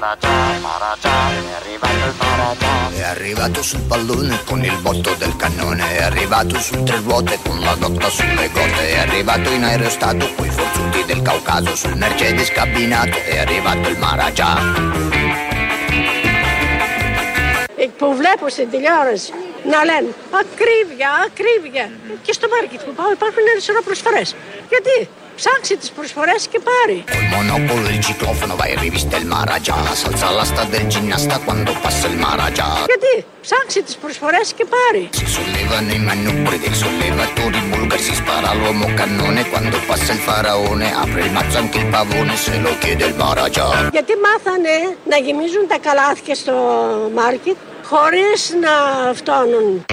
Maragia, Maragia, è arrivato il Maragia. È arrivato sul pallone con il botto del cannone, è arrivato su tre ruote con la dotta sulle gote, è arrivato in aerostato coi forzuti del Caucaso sul Mercedes cabinato, è arrivato il Maragia. Ε, που βλέπω στην τηλεόραση να λένε ακρίβεια, ακρίβεια. Και στο μάρκετ που πάω υπάρχουν ένα σωρό προσφορέ. Γιατί ψάξει τι προσφορέ και πάρει. Col monopolo il ciclofono va in rivista il Maragia, salza l'asta del ginnasta quando passa il Maragia. Γιατί ψάξει τι προσφορέ και πάρει. Si sollevano i manubri dei sollevatori bulgari, si spara l'uomo cannone quando passa il faraone, apre il mazzo anche il pavone se lo chiede il Maragia. Γιατί μάθανε να γεμίζουν τα καλάθια στο μάρκετ χωρίς να φτώνουν.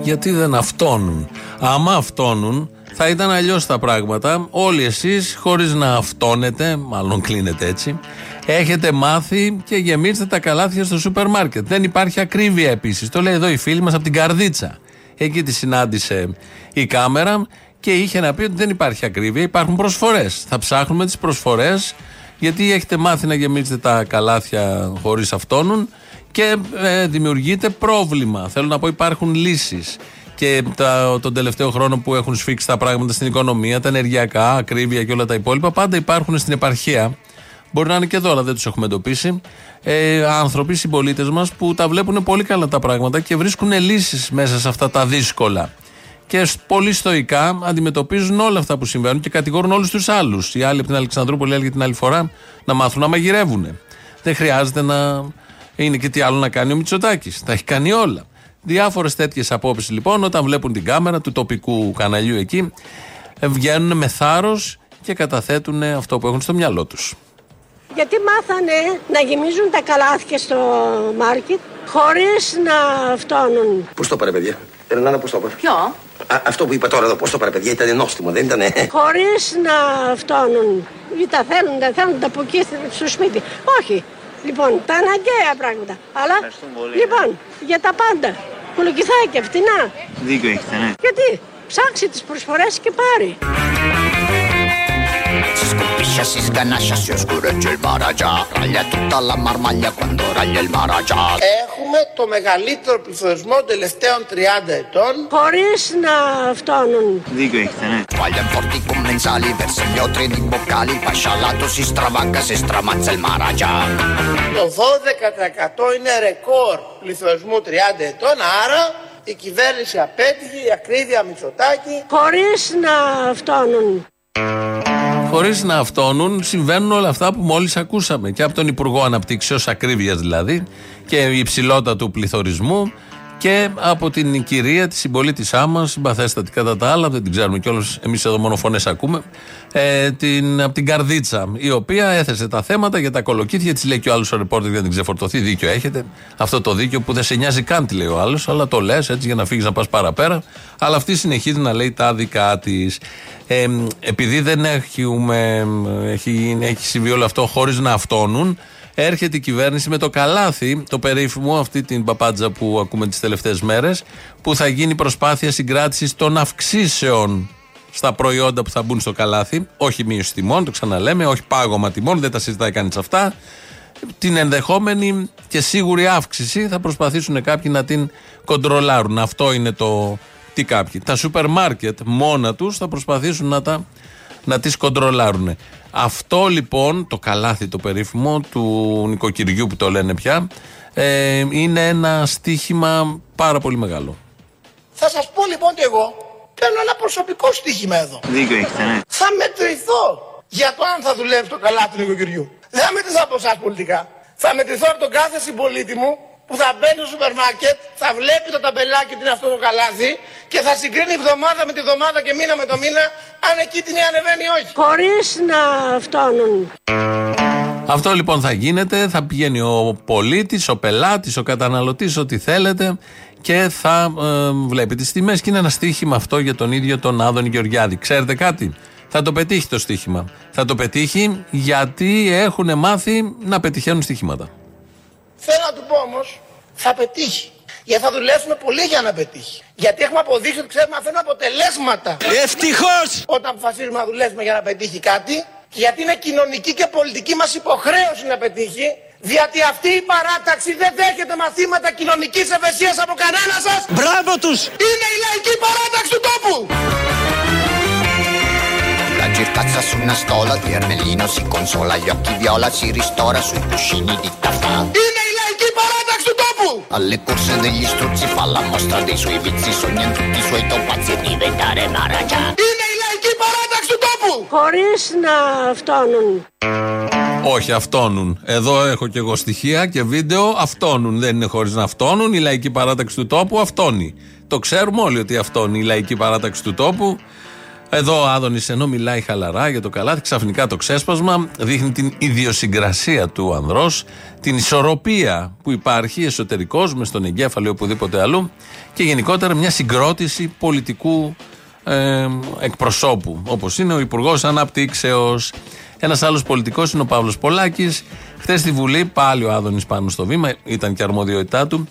Γιατί δεν αυτόνουν. Άμα αυτόνουν, θα ήταν αλλιώς τα πράγματα. Όλοι εσείς, χωρίς να αυτόνετε, μάλλον κλείνετε έτσι, έχετε μάθει και γεμίστε τα καλάθια στο σούπερ μάρκετ. Δεν υπάρχει ακρίβεια επίσης. Το λέει εδώ η φίλη μας από την Καρδίτσα. Εκεί τη συνάντησε η κάμερα και είχε να πει ότι δεν υπάρχει ακρίβεια, υπάρχουν προσφορές. Θα ψάχνουμε τις προσφορές, γιατί έχετε μάθει να γεμίζετε τα καλάθια χωρίς αυτόνουν και ε, δημιουργείται πρόβλημα. Θέλω να πω, υπάρχουν λύσεις. Και τα, τον τελευταίο χρόνο που έχουν σφίξει τα πράγματα στην οικονομία, τα ενεργειακά, ακρίβεια και όλα τα υπόλοιπα, πάντα υπάρχουν στην επαρχία. Μπορεί να είναι και εδώ, αλλά δεν τους έχουμε εντοπίσει. Ε, άνθρωποι, συμπολίτες μας που τα βλέπουν πολύ καλά τα πράγματα και βρίσκουν λύσεις μέσα σε αυτά τα δύσκολα. Και σ- πολύ στοικά αντιμετωπίζουν όλα αυτά που συμβαίνουν και κατηγορούν όλους τους άλλους. Οι άλλοι από την Αλεξανδρούπολη, οι άλλοι για την άλλη φορά, να μάθουν να μαγειρεύουν. Δεν χρειάζεται να είναι και τι άλλο να κάνει ο Μητσοτάκης. Τα έχει κάνει όλα. Διάφορες τέτοιες απόψεις λοιπόν, όταν βλέπουν την κάμερα του τοπικού καναλιού εκεί, ε, βγαίνουν με θάρρος και καταθέτουν αυτό που έχουν στο μυαλό τους. Γιατί μάθανε να γεμίζουν τα καλάθια στο μάρκετ χωρίς να φτώνουν. Πώς το πάρε, παιδιά; Ρενάνα, πώς το πάρε. Ποιο; Α, αυτό που είπα τώρα εδώ, πώς το πάρε, παιδιά, ήταν νόστιμο, δεν ήταν. Χωρίς να φτώνουν. Ή τα θέλουν, τα θέλουν τα από εκεί στο σπίτι. Όχι. Λοιπόν, τα αναγκαία πράγματα. Αλλά, λοιπόν, για τα πάντα. Κολοκυθάκια, φτηνά. Δίκιο έχετε, ναι. Γιατί; Ψάξει τις προσφορές και πάρει. Έχουμε το μεγαλύτερο πληθωρισμό τελευταίων 30 ετών. Χωρίς να φτάνουν. Δίκιο έχετε, ναι. μποκάλι Το 12% είναι ρεκόρ πληθωρισμού 30 ετών, άρα η κυβέρνηση απέτυχε, η ακρίβεια Μητσοτάκη. Χωρίς να φτώνουν. Χωρίς να αυτόνουν, συμβαίνουν όλα αυτά που μόλις ακούσαμε. Και από τον Υπουργό Αναπτύξεως, ακρίβειας δηλαδή, και η υψηλότητα του πληθωρισμού, και από την κυρία, τη συμπολίτησά μα, συμπαθέστατη κατά τα άλλα, δεν την ξέρουμε κιόλας, εμείς εδώ μόνο φωνές ακούμε, ε, την, από την Καρδίτσα, η οποία έθεσε τα θέματα για τα κολοκύθια. Της λέει και ο άλλος ο ρεπόρτερ για να την ξεφορτωθεί. Δίκιο έχετε. Αυτό το δίκιο που δεν σε νοιάζει καν, τη λέει ο άλλος, αλλά το λες έτσι για να φύγεις να πας παραπέρα. Αλλά αυτή συνεχίζει να λέει τα δικά της. Ε, επειδή δεν έχουμε, έχει, έχει συμβεί όλο αυτό χωρίς να αυτόνουν, έρχεται η κυβέρνηση με το καλάθι, το περίφημο, αυτή την παπάντζα που ακούμε τις τελευταίες μέρες, που θα γίνει προσπάθεια συγκράτησης των αυξήσεων στα προϊόντα που θα μπουν στο καλάθι. Όχι μείωση τιμών, το ξαναλέμε, όχι πάγωμα τιμών, δεν τα συζητάει κανείς αυτά. Την ενδεχόμενη και σίγουρη αύξηση θα προσπαθήσουν κάποιοι να την κοντρολάρουν. Αυτό είναι το τι κάποιοι. Τα σούπερ μάρκετ μόνα τους θα προσπαθήσουν να, τα, να τις κοντρολάρουν. Αυτό λοιπόν, το καλάθι το περίφημο του νοικοκυριού που το λένε πια, ε, είναι ένα στίχημα πάρα πολύ μεγάλο. Θα σας πω λοιπόν ότι εγώ παίρνω ένα προσωπικό στοίχημα εδώ. Δίκιο έχετε, ναι. Θα μετρηθώ για το αν θα δουλεύει το καλά του νοικοκυριού. Δεν θα μετρηθώ από εσάς πολιτικά. Θα μετρηθώ από τον κάθε συμπολίτη μου που θα μπαίνει στο σούπερ μάρκετ, θα βλέπει το ταμπελάκι τι είναι αυτό το καλάθι και θα συγκρίνει εβδομάδα με τη εβδομάδα και μήνα με το μήνα αν εκεί την ανεβαίνει ή όχι. Χωρίς να φτώνουν. Αυτό λοιπόν θα γίνεται, θα πηγαίνει ο πολίτης, ο πελάτης, ο καταναλωτής, ό,τι θέλετε και θα ε, βλέπει τις τιμές και είναι ένα στοίχημα αυτό για τον ίδιο τον Άδων Γεωργιάδη. Ξέρετε κάτι, θα το πετύχει το στοίχημα. Θα το πετύχει γιατί έχουν μάθει να πετυχαίνουν στοιχήματα. Θέλω να του πω όμως, θα πετύχει. Γιατί θα δουλέψουμε πολύ για να πετύχει. Γιατί έχουμε αποδείξει ότι ξέρουμε να φέρνουμε αποτελέσματα. Ευτυχώς! Όταν αποφασίζουμε να δουλέψουμε για να πετύχει κάτι, Γιατί είναι κοινωνική και πολιτική μας υποχρέωση να πετύχει, διότι αυτή η παράταξη δεν δέχεται μαθήματα κοινωνικής ευαισθησίας από κανένα σας. Μπράβο τους! Είναι η λαϊκή παράταξη του τόπου. La girtazza su una stola di Ermellino si consola, gli occhi viola si ristora sui cuscini di taffà. Είναι η λαϊκή παράταξη του τόπου. Alle corse degli struzzi fa la mostra dei suoi vizi, sogna in tutti i suoi topazzi e diventare maragia. Είναι η λαϊκή παράταξη του τόπου. Χωρίς να φτώνουν. Όχι, αυτόνουν. Εδώ έχω και εγώ στοιχεία και βίντεο. Αυτόνουν. Δεν είναι χωρίς να αυτόνουν. Η λαϊκή παράταξη του τόπου αυτόνει. Το ξέρουμε όλοι ότι αυτόνει η λαϊκή παράταξη του τόπου. Εδώ ο Άδωνης ενώ μιλάει χαλαρά για το καλάθι, ξαφνικά το ξέσπασμα δείχνει την ιδιοσυγκρασία του ανδρός, την ισορροπία που υπάρχει εσωτερικώς μες στον εγκέφαλο ή οπουδήποτε αλλού και γενικότερα μια συγκρότηση πολιτικού ε, εκπροσώπου, όπως είναι ο Υπουργός Αναπτύξεως. Ένας άλλος πολιτικός είναι ο Παύλος Πολάκης. Χθες στη Βουλή, πάλι ο Άδωνης πάνω στο βήμα, ήταν και αρμοδιότητά του.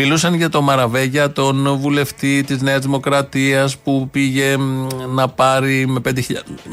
Μιλούσαν για το Μαραβέγια, τον βουλευτή της Νέας Δημοκρατίας που πήγε μ, να πάρει με 5.000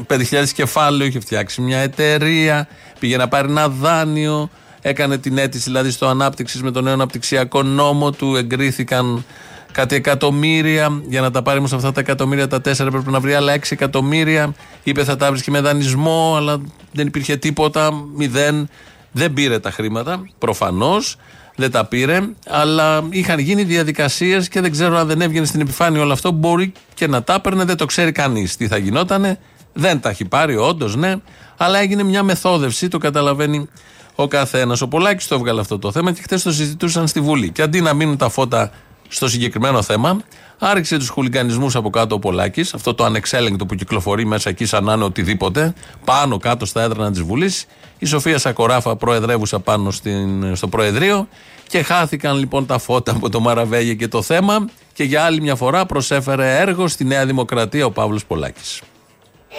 5.000 κεφάλαιο, είχε φτιάξει μια εταιρεία, πήγε να πάρει ένα δάνειο, έκανε την αίτηση δηλαδή στο ανάπτυξης με τον νέο αναπτυξιακό νόμο του, εγκρίθηκαν κάτι εκατομμύρια. Για να τα πάρει όμως αυτά τα εκατομμύρια, τα τέσσερα πρέπει να βρει άλλα 6 εκατομμύρια. Είπε θα τα βρίσκει με δανεισμό, αλλά δεν υπήρχε τίποτα, μηδέν. Δεν πήρε τα χρήματα, προφανώς. Δεν τα πήρε, αλλά είχαν γίνει διαδικασίες και δεν ξέρω αν δεν έβγαινε στην επιφάνεια όλο αυτό. Μπορεί και να τα έπαιρνε, δεν το ξέρει κανείς τι θα γινότανε. Δεν τα έχει πάρει, όντως, ναι, αλλά έγινε μια μεθόδευση, το καταλαβαίνει ο καθένας. Ο Πολάκης το έβγαλε αυτό το θέμα και χθες το συζητούσαν στη Βουλή. Και αντί να μείνουν τα φώτα στο συγκεκριμένο θέμα, άρχισε τους χουλικανισμού από κάτω ο Πολάκης, αυτό το ανεξέλεγκτο που κυκλοφορεί μέσα εκεί σαν να είναι οτιδήποτε, πάνω κάτω στα έδρανα της Βουλής. Η Σοφία Σακοράφα προεδρεύουσα πάνω στην, στο Προεδρείο και χάθηκαν λοιπόν τα φώτα από το Μαραβέγε και το θέμα και για άλλη μια φορά προσέφερε έργο στη Νέα Δημοκρατία ο Παύλος Πολάκης.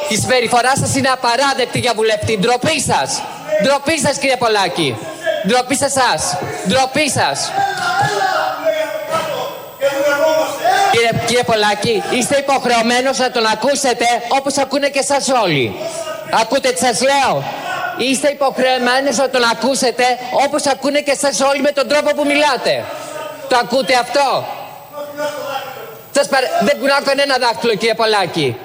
Η συμπεριφορά σας είναι απαράδεκτη για βουλευτή. Ντροπή σας. Ντροπή σας, κύριε Πολάκη. Ντροπή σε εσάς. Ντροπή σας. Κύριε, κύριε Πολάκη, είστε υποχρεωμένος να τον ακούσετε όπως ακούνε και εσάς όλοι. Ακούτε τι σας λέω; Είστε υποχρεωμένοι να τον ακούσετε όπως ακούνε και εσάς όλοι με τον τρόπο που μιλάτε. Το ακούτε αυτό; Σας παρα... Δεν κουνάω κανένα δάχτυλο κύριε Πολάκη.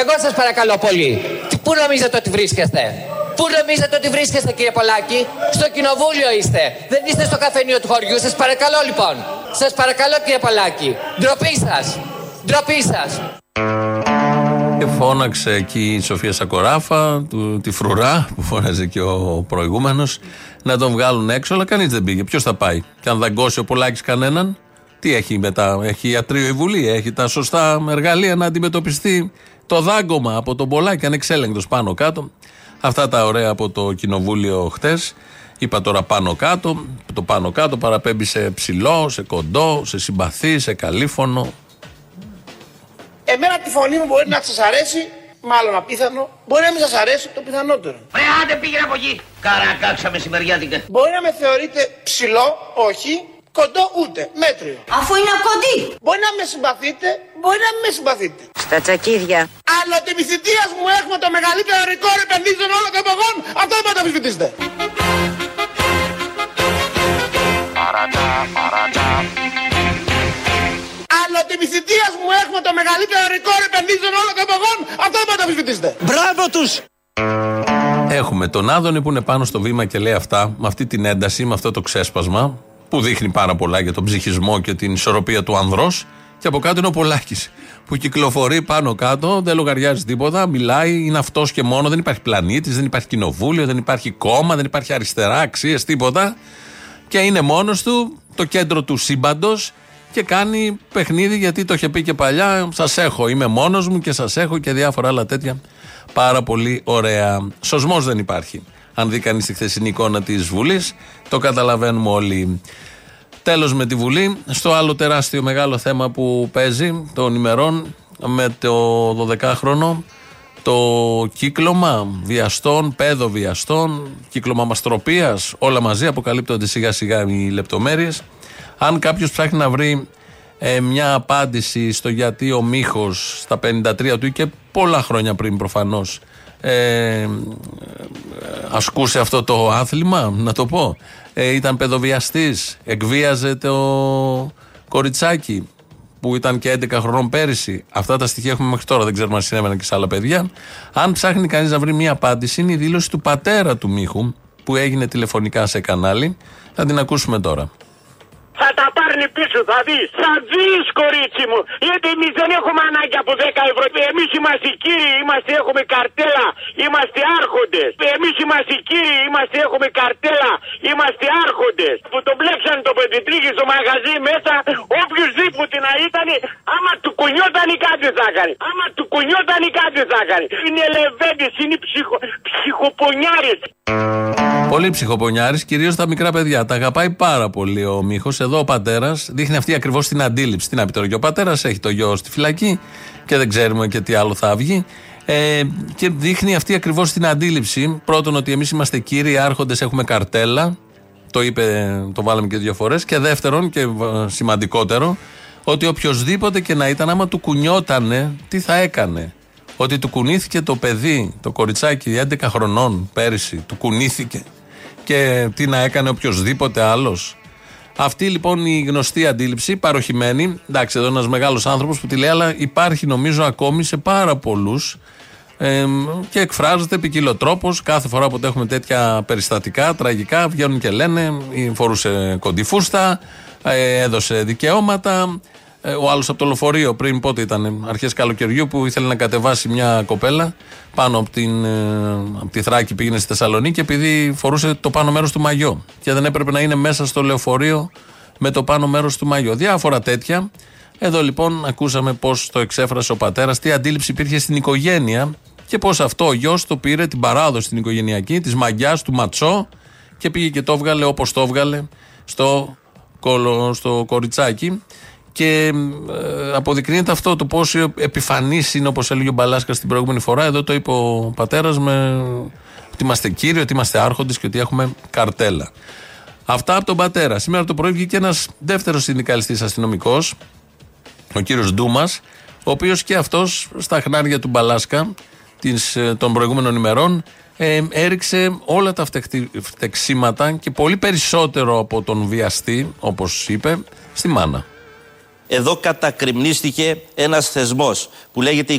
Εγώ σας παρακαλώ πολύ. Τι- Πού νομίζετε ότι βρίσκεστε; Πού νομίζετε ότι βρίσκεστε κύριε Πολάκη; Στο κοινοβούλιο είστε. Δεν είστε στο καφενείο του χωριού. Σας παρακαλώ λοιπόν. Σας παρακαλώ κύριε Πολάκη. Ντροπή σας. Ντροπή σας. Και φώναξε εκεί η Σοφία Σακοράφα, του, τη φρουρά που φώναζε και ο προηγούμενος, να τον βγάλουν έξω, αλλά κανείς δεν πήγε. Ποιος θα πάει; Και αν δαγκώσει ο Πολάκης κανέναν, τι έχει μετά; Έχει ιατρείο η Βουλή, έχει τα σωστά εργαλεία να αντιμετωπιστεί το δάγκωμα από τον Πολάκη, ανεξέλεγκτος πάνω κάτω. Αυτά τα ωραία από το κοινοβούλιο χτες. Είπα τώρα πάνω κάτω. Το πάνω κάτω παραπέμπει σε ψηλό, σε κοντό, σε συμπαθή, σε καλήφωνο. Εμένα τη φωνή μου μπορεί να σας αρέσει, μάλλον απίθανο, μπορεί να μην σας αρέσει το πιθανότερο. Ρε άντε πήγαινε από εκεί. Καρακάξα μεσημεριάτικα. Μπορεί να με θεωρείτε ψηλό, όχι, κοντό ούτε, μέτριο. Αφού είναι κοντή. Μπορεί να με συμπαθείτε, μπορεί να μην με συμπαθείτε. Στα τσακίδια. Αλλά ότι επί θητείας μου έχουμε το μεγαλύτερο ρεκόρ επενδύσεων όλων των εποχών, αυτό δεν μπορείτε να αμφισβητήσετε. Παρατά, παρατά, Αλλά ότι επί θητείας μου έχουμε το μεγαλύτερο ρεκόρ επενδύσεων όλων των εποχών, αυτό δεν μπορείτε να αμφισβητήσετε. Μπράβο τους! Έχουμε τον Άδωνη που είναι πάνω στο βήμα και λέει αυτά με αυτή την ένταση, με αυτό το ξέσπασμα που δείχνει πάρα πολλά για τον ψυχισμό και την ισορροπία του ανδρός και από κάτω είναι ο Πολάκης που κυκλοφορεί πάνω κάτω, δεν λογαριάζει τίποτα, μιλάει, είναι αυτός και μόνο, δεν υπάρχει πλανήτης, δεν υπάρχει κοινοβούλιο, δεν υπάρχει κόμμα, δεν υπάρχει αριστερά, αξίες, τίποτα και είναι μόνος του, το κέντρο του σύμπαντος και κάνει παιχνίδι γιατί το είχε πει και παλιά. Σας έχω, είμαι μόνος μου και σας έχω και διάφορα άλλα τέτοια. Πάρα πολύ ωραία. Σωσμός δεν υπάρχει. Αν δει κανείς τη χθεσινή εικόνα της Βουλής, το καταλαβαίνουμε όλοι. Τέλος με τη Βουλή. Στο άλλο τεράστιο μεγάλο θέμα που παίζει των ημερών με το 12χρονο το κύκλωμα βιαστών, πέδο βιαστών, κύκλωμα μαστροπίας, όλα μαζί αποκαλύπτονται σιγά σιγά οι λεπτομέρειες. Αν κάποιος ψάχνει να βρει ε, μια απάντηση στο γιατί ο Μίχος στα 53 του ή και πολλά χρόνια πριν προφανώς ε, ασκούσε αυτό το άθλημα, να το πω. Ε, ήταν παιδοβιαστής, εκβίαζε το κοριτσάκι που ήταν και 11 χρονών πέρυσι. Αυτά τα στοιχεία έχουμε μέχρι τώρα, δεν ξέρουμε αν συνέβαιναν και σε άλλα παιδιά. Αν ψάχνει κανείς να βρει μία απάντηση, είναι η δήλωση του πατέρα του Μίχου, που έγινε τηλεφωνικά σε κανάλι. Θα την ακούσουμε τώρα. Θα τα πάρνει πίσω, θα δεις. Θα δεις, κορίτσι μου. Γιατί εμείς δεν έχουμε ανάγκη από 10 ευρώ. Εμείς είμαστε οι κύριοι, είμαστε, έχουμε καρτέλα, είμαστε άρχοντες. Εμείς είμαστε οι κύριοι, είμαστε, έχουμε καρτέλα, είμαστε άρχοντες. Που τον μπλέξαν το πεντητρίκι στο μαγαζί μέσα, οποιοδήποτε να ήταν, άμα του κουνιόταν ή κάτι θα έκανε. Άμα του κουνιόταν ή κάτι θα έκανε. Είναι λεβέντε, είναι ψυχο, ψυχοπονιάρε. Πολύ ψυχοπονιάρης, κυρίως τα μικρά παιδιά. Τα αγαπάει πάρα πολύ ο Μίχος. Εδώ ο πατέρας δείχνει αυτή ακριβώς την αντίληψη. Τι να πει τώρα και ο πατέρας, έχει το γιο στη φυλακή και δεν ξέρουμε και τι άλλο θα βγει. Ε, και δείχνει αυτή ακριβώς την αντίληψη. Πρώτον, ότι εμείς είμαστε κύριοι άρχοντες, έχουμε καρτέλα. Το είπε, το βάλαμε και δύο φορές. Και δεύτερον, και σημαντικότερο, ότι οποιοδήποτε και να ήταν, άμα του κουνιότανε, τι θα έκανε; Ότι του κουνήθηκε το παιδί, το κοριτσάκι 11 χρονών πέρυσι, του κουνήθηκε και τι να έκανε οποιοδήποτε άλλος; Αυτή λοιπόν η γνωστή αντίληψη, παροχημένη. Εντάξει, εδώ ένας μεγάλος άνθρωπος που τη λέει, αλλά υπάρχει νομίζω ακόμη σε πάρα πολλούς ε, και εκφράζεται ποικιλοτρόπως. Κάθε φορά που έχουμε τέτοια περιστατικά, τραγικά, βγαίνουν και λένε, φορούσε κοντιφούστα, ε, έδωσε δικαιώματα. Ε, ο άλλος από το λεωφορείο πριν πότε ήταν, αρχές καλοκαιριού, που ήθελε να κατεβάσει μια κοπέλα πάνω από, την, ε, από τη Θράκη, πήγαινε στη Θεσσαλονίκη, επειδή φορούσε το πάνω μέρος του μαγιό. Και δεν έπρεπε να είναι μέσα στο λεωφορείο με το πάνω μέρος του μαγιό. Διάφορα τέτοια. Εδώ λοιπόν ακούσαμε πώς το εξέφρασε ο πατέρας, τι αντίληψη υπήρχε στην οικογένεια και πώς αυτό ο γιος το πήρε την παράδοση την οικογενειακή, της μαγιάς του ματσό και πήγε και το έβγαλε όπως το έβγαλε στο, στο κοριτσάκι. Και ε, αποδεικνύεται αυτό το πόσο επιφανής είναι, όπως έλεγε ο Μπαλάσκας την προηγούμενη φορά. Εδώ το είπε ο πατέρας με ότι είμαστε κύριοι, ότι είμαστε άρχοντες και ότι έχουμε καρτέλα. Αυτά από τον πατέρα. Σήμερα το πρωί βγήκε ένας δεύτερος συνδικαλιστής αστυνομικός, ο κύριος Ντούμας, ο οποίος και αυτός στα χνάρια του Μπαλάσκα της, ε, των προηγούμενων ημερών ε, έριξε όλα τα φτεξίματα και πολύ περισσότερο από τον βιαστή, όπως είπε, στη μάνα. Εδώ κατακριμνίστηκε ένας θεσμός που λέγεται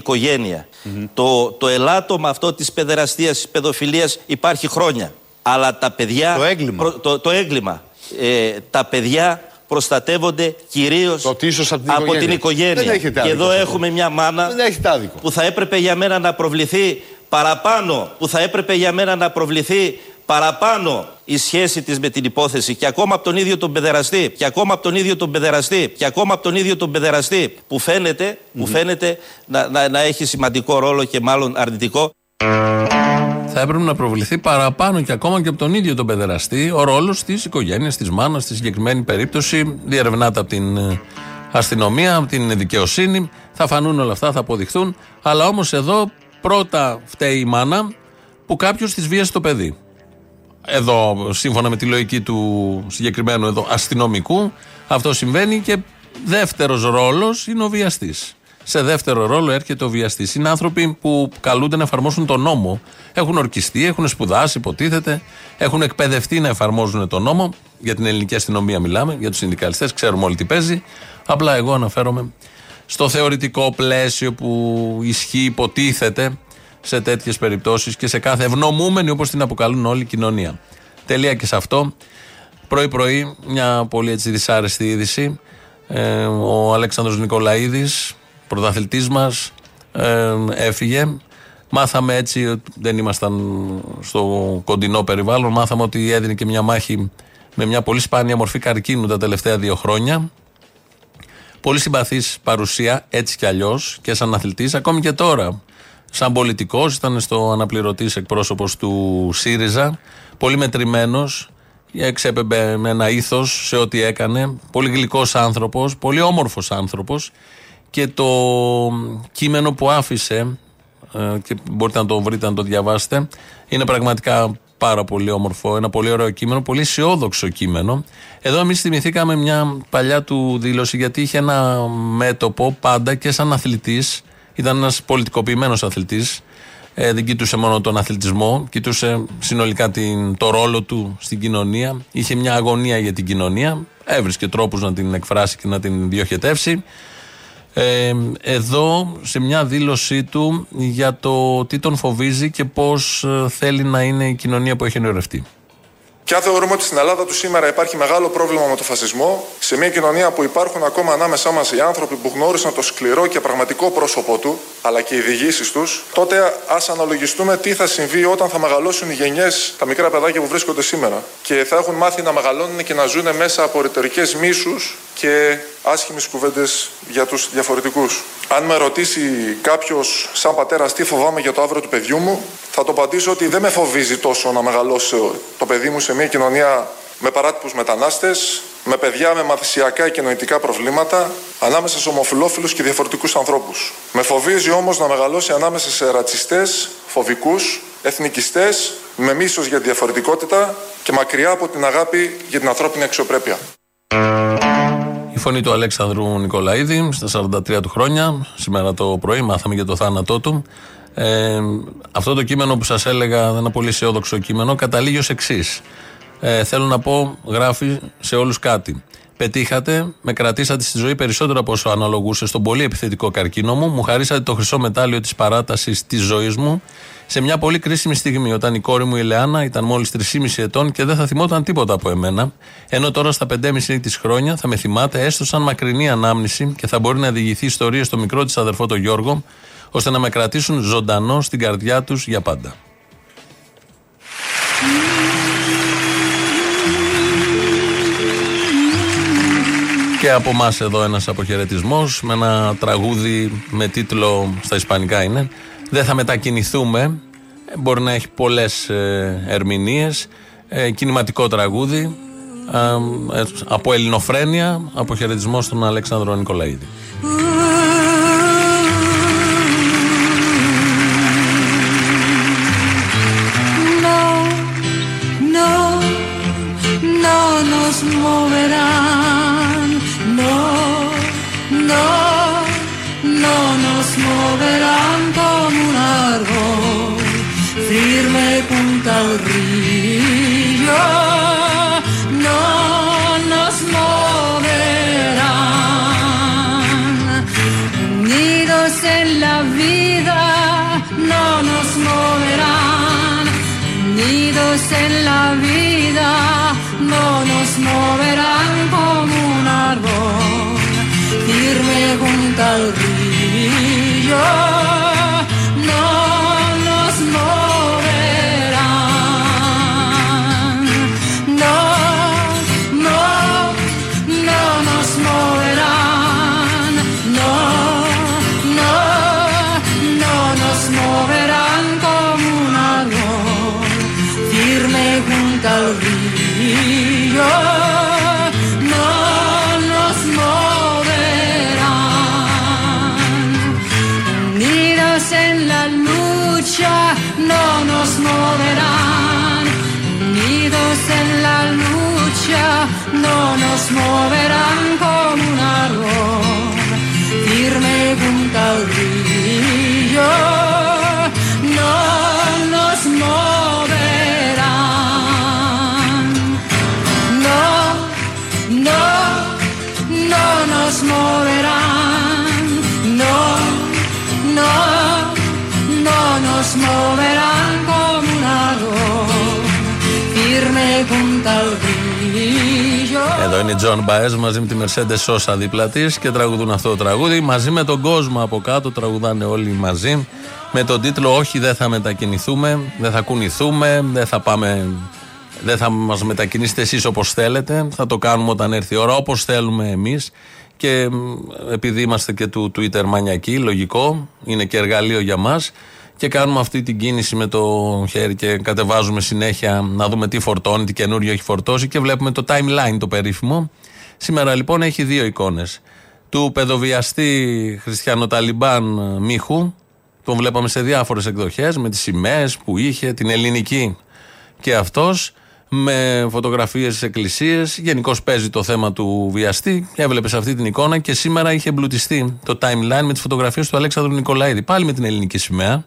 Το, το ελάττωμα αυτό της παιδεραστίας, της παιδοφιλίας υπάρχει χρόνια. Αλλά τα παιδιά... Το έγκλημα. το, το έγκλημα. Ε, τα παιδιά προστατεύονται κυρίως από την, από την οικογένεια. και εδώ έχουμε μια μάνα Δεν που θα έπρεπε για μένα να προβληθεί παραπάνω, που θα έπρεπε για μένα να προβληθεί παραπάνω η σχέση της με την υπόθεση και ακόμα από τον ίδιο τον παιδεραστή και ακόμα από τον ίδιο τον παιδεραστή και ακόμα από τον ίδιο τον παιδεραστή που φαίνεται, που φαίνεται να, να, να έχει σημαντικό ρόλο και μάλλον αρνητικό. Θα έπρεπε να προβληθεί παραπάνω και ακόμα και από τον ίδιο τον παιδεραστή ο ρόλος της οικογένειας, της μάνας, στη συγκεκριμένη περίπτωση. Διερευνάται από την ε, αστυνομία, από την δικαιοσύνη. Θα φανούν όλα αυτά, θα αποδειχθούν. Αλλά όμως εδώ πρώτα φταίει η μάνα που κάποιος της βίασε το παιδί εδώ σύμφωνα με τη λογική του συγκεκριμένου εδώ αστυνομικού αυτό συμβαίνει και δεύτερος ρόλος είναι ο βιαστής. Σε δεύτερο ρόλο έρχεται ο βιαστής. Είναι άνθρωποι που καλούνται να εφαρμόσουν τον νόμο. Έχουν ορκιστεί, έχουν σπουδάσει, υποτίθεται, έχουν εκπαιδευτεί να εφαρμόζουν τον νόμο. Για την ελληνική αστυνομία μιλάμε, για τους συνδικαλιστές, ξέρουμε όλοι τι παίζει. Απλά εγώ αναφέρομαι στο θεωρητικό πλαίσιο που ισχύει, υποτίθεται, σε τέτοιες περιπτώσεις και σε κάθε ευνομούμενη όπως την αποκαλούν όλη η κοινωνία. Τελεία και σε αυτό. Πρωί-πρωί, μια πολύ έτσι δυσάρεστη είδηση. Ε, ο Αλέξανδρος Νικολαίδης, πρωταθλητής μας, ε, έφυγε. Μάθαμε έτσι, ότι δεν ήμασταν στο κοντινό περιβάλλον, μάθαμε ότι έδινε και μια μάχη με μια πολύ σπάνια μορφή καρκίνου τα τελευταία δύο χρόνια. Πολύ συμπαθής παρουσία, έτσι κι αλλιώς, και σαν αθλητής, ακόμη και τώρα σαν πολιτικός, ήταν στο αναπληρωτής εκπρόσωπος του ΣΥΡΙΖΑ. Πολύ μετρημένος, εξέπεμπε με ένα ήθος σε ό,τι έκανε. Πολύ γλυκός άνθρωπος, πολύ όμορφος άνθρωπος. Και το κείμενο που άφησε, ε, και μπορείτε να το βρείτε, να το διαβάσετε, είναι πραγματικά πάρα πολύ όμορφο. Ένα πολύ ωραίο κείμενο, πολύ αισιόδοξο κείμενο. Εδώ εμείς θυμηθήκαμε μια παλιά του δήλωση, γιατί είχε ένα μέτωπο πάντα και σαν αθλητής ήταν ένας πολιτικοποιημένος αθλητής. Ε, δεν κοιτούσε μόνο τον αθλητισμό, κοιτούσε συνολικά την, το ρόλο του στην κοινωνία. Είχε μια αγωνία για την κοινωνία. Έβρισκε τρόπους να την εκφράσει και να την διοχετεύσει. Ε, εδώ σε μια δήλωσή του για το τι τον φοβίζει και πώς ε, θέλει να είναι η κοινωνία που έχει ενωρευτεί. Και αν θεωρούμε ότι στην Ελλάδα του σήμερα υπάρχει μεγάλο πρόβλημα με το φασισμό, σε μια κοινωνία που υπάρχουν ακόμα ανάμεσά μας οι άνθρωποι που γνώρισαν το σκληρό και πραγματικό πρόσωπό του, αλλά και οι διηγήσεις τους, τότε ας αναλογιστούμε τι θα συμβεί όταν θα μεγαλώσουν οι γενιές, τα μικρά παιδάκια που βρίσκονται σήμερα. Και θα έχουν μάθει να μεγαλώνουν και να ζουν μέσα από ρητορικές μίσους και άσχημες κουβέντες για τους διαφορετικούς. Αν με ρωτήσει κάποιος, σαν πατέρας, τι φοβάμαι για το αύριο του παιδιού μου, θα το απαντήσω ότι δεν με φοβίζει τόσο να μεγαλώσω το παιδί μου σε μια κοινωνία με παράτυπους μετανάστες, με παιδιά με μαθησιακά και νοητικά προβλήματα, ανάμεσα σε ομοφυλόφιλους και διαφορετικούς ανθρώπους. Με φοβίζει όμως να μεγαλώσει ανάμεσα σε ρατσιστές, φοβικούς, εθνικιστές, με μίσος για τη διαφορετικότητα και μακριά από την αγάπη για την ανθρώπινη αξιοπρέπεια. Η φωνή του Αλέξανδρου Νικολαίδη στα 43 του χρόνια. Σήμερα το πρωί μάθαμε για το θάνατό του. Ε, αυτό το κείμενο που σας έλεγα, ένα πολύ αισιόδοξο κείμενο, καταλήγει ως εξής. Ε, θέλω να πω, γράφει σε όλους κάτι. Πετύχατε, με κρατήσατε στη ζωή περισσότερο από όσο αναλογούσε στον πολύ επιθετικό καρκίνο μου. Μου χαρίσατε το χρυσό μετάλλιο της παράτασης της ζωής μου σε μια πολύ κρίσιμη στιγμή, όταν η κόρη μου η Λεάνα ήταν μόλις 3,5 ετών και δεν θα θυμόταν τίποτα από εμένα. Ενώ τώρα στα 5,5 της χρόνια θα με θυμάται έστω σαν μακρινή ανάμνηση και θα μπορεί να διηγηθεί ιστορίες στο μικρό της αδερφό τον Γιώργο, ώστε να με κρατήσουν ζωντανό στην καρδιά τους για πάντα. Και από εμάς εδώ ένας αποχαιρετισμός με ένα τραγούδι με τίτλο στα ισπανικά είναι «Δεν θα μετακινηθούμε». Μπορεί να έχει πολλές ε, ερμηνείες. Ε, κινηματικό τραγούδι ε, από ελληνοφρένεια. Αποχαιρετισμός στον Αλέξανδρο Νικολαίδη. nos moverán, como un árbol firme junto al río, en la vida, no nos moverán, unidos en la vida no nos moverán como un árbol firme junto al río. your Τζόαν Μπαέζ μαζί με τη Μερσέντες Σόσα δίπλα της και τραγουδούν αυτό το τραγούδι. Μαζί με τον κόσμο από κάτω τραγουδάνε όλοι μαζί. Με τον τίτλο Όχι, δεν θα μετακινηθούμε, δεν θα κουνηθούμε, δεν θα πάμε. Δεν θα μας μετακινήσετε εσείς όπως θέλετε. Θα το κάνουμε όταν έρθει η ώρα, όπως θέλουμε εμείς. Και μ, επειδή είμαστε και του Twitter μανιακοί, λογικό, είναι και εργαλείο για μας. Και κάνουμε αυτή την κίνηση με το χέρι και κατεβάζουμε συνέχεια να δούμε τι φορτώνει, τι καινούριο έχει φορτώσει και βλέπουμε το timeline το περίφημο. Σήμερα λοιπόν έχει δύο εικόνες. Του παιδοβιαστή Χριστιανοταλιμπάν Μίχου, τον βλέπαμε σε διάφορες εκδοχές με τις σημαίες που είχε, την ελληνική και αυτός με φωτογραφίες στις εκκλησίες. Γενικώς παίζει το θέμα του βιαστή. Έβλεπε αυτή την εικόνα και σήμερα είχε εμπλουτιστεί το timeline με τις φωτογραφίες του Αλέξανδρου Νικολαίδη. Πάλι με την ελληνική σημαία.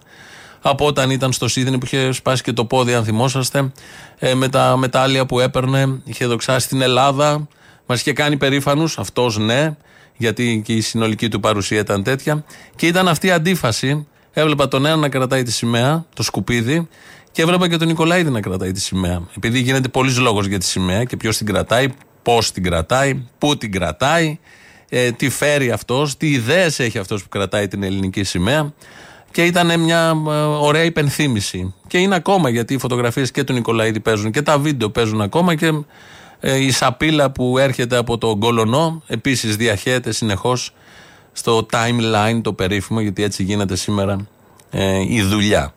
Από όταν ήταν στο Σίδνη που είχε σπάσει και το πόδι, αν θυμόσαστε, ε, με τα μετάλλια που έπαιρνε. Είχε δοξάσει την Ελλάδα. Μας είχε κάνει περήφανους, αυτός ναι, γιατί και η συνολική του παρουσία ήταν τέτοια. Και ήταν αυτή η αντίφαση. Έβλεπα τον ένα να κρατάει τη σημαία, το σκουπίδι, και έβλεπα και τον Νικολαίδη να κρατάει τη σημαία. Επειδή γίνεται πολλής λόγος για τη σημαία και ποιος την κρατάει, πώς την κρατάει, πού την κρατάει, ε, τι φέρει αυτός, τι ιδέες έχει αυτός που κρατάει την ελληνική σημαία. Και ήταν μια ε, ωραία υπενθύμηση. Και είναι ακόμα γιατί οι φωτογραφίες και του Νικολαίδη παίζουν και τα βίντεο παίζουν ακόμα και ε, η σαπίλα που έρχεται από τον Κολονό επίσης διαχέεται συνεχώς στο timeline το περίφημο, γιατί έτσι γίνεται σήμερα ε, η δουλειά.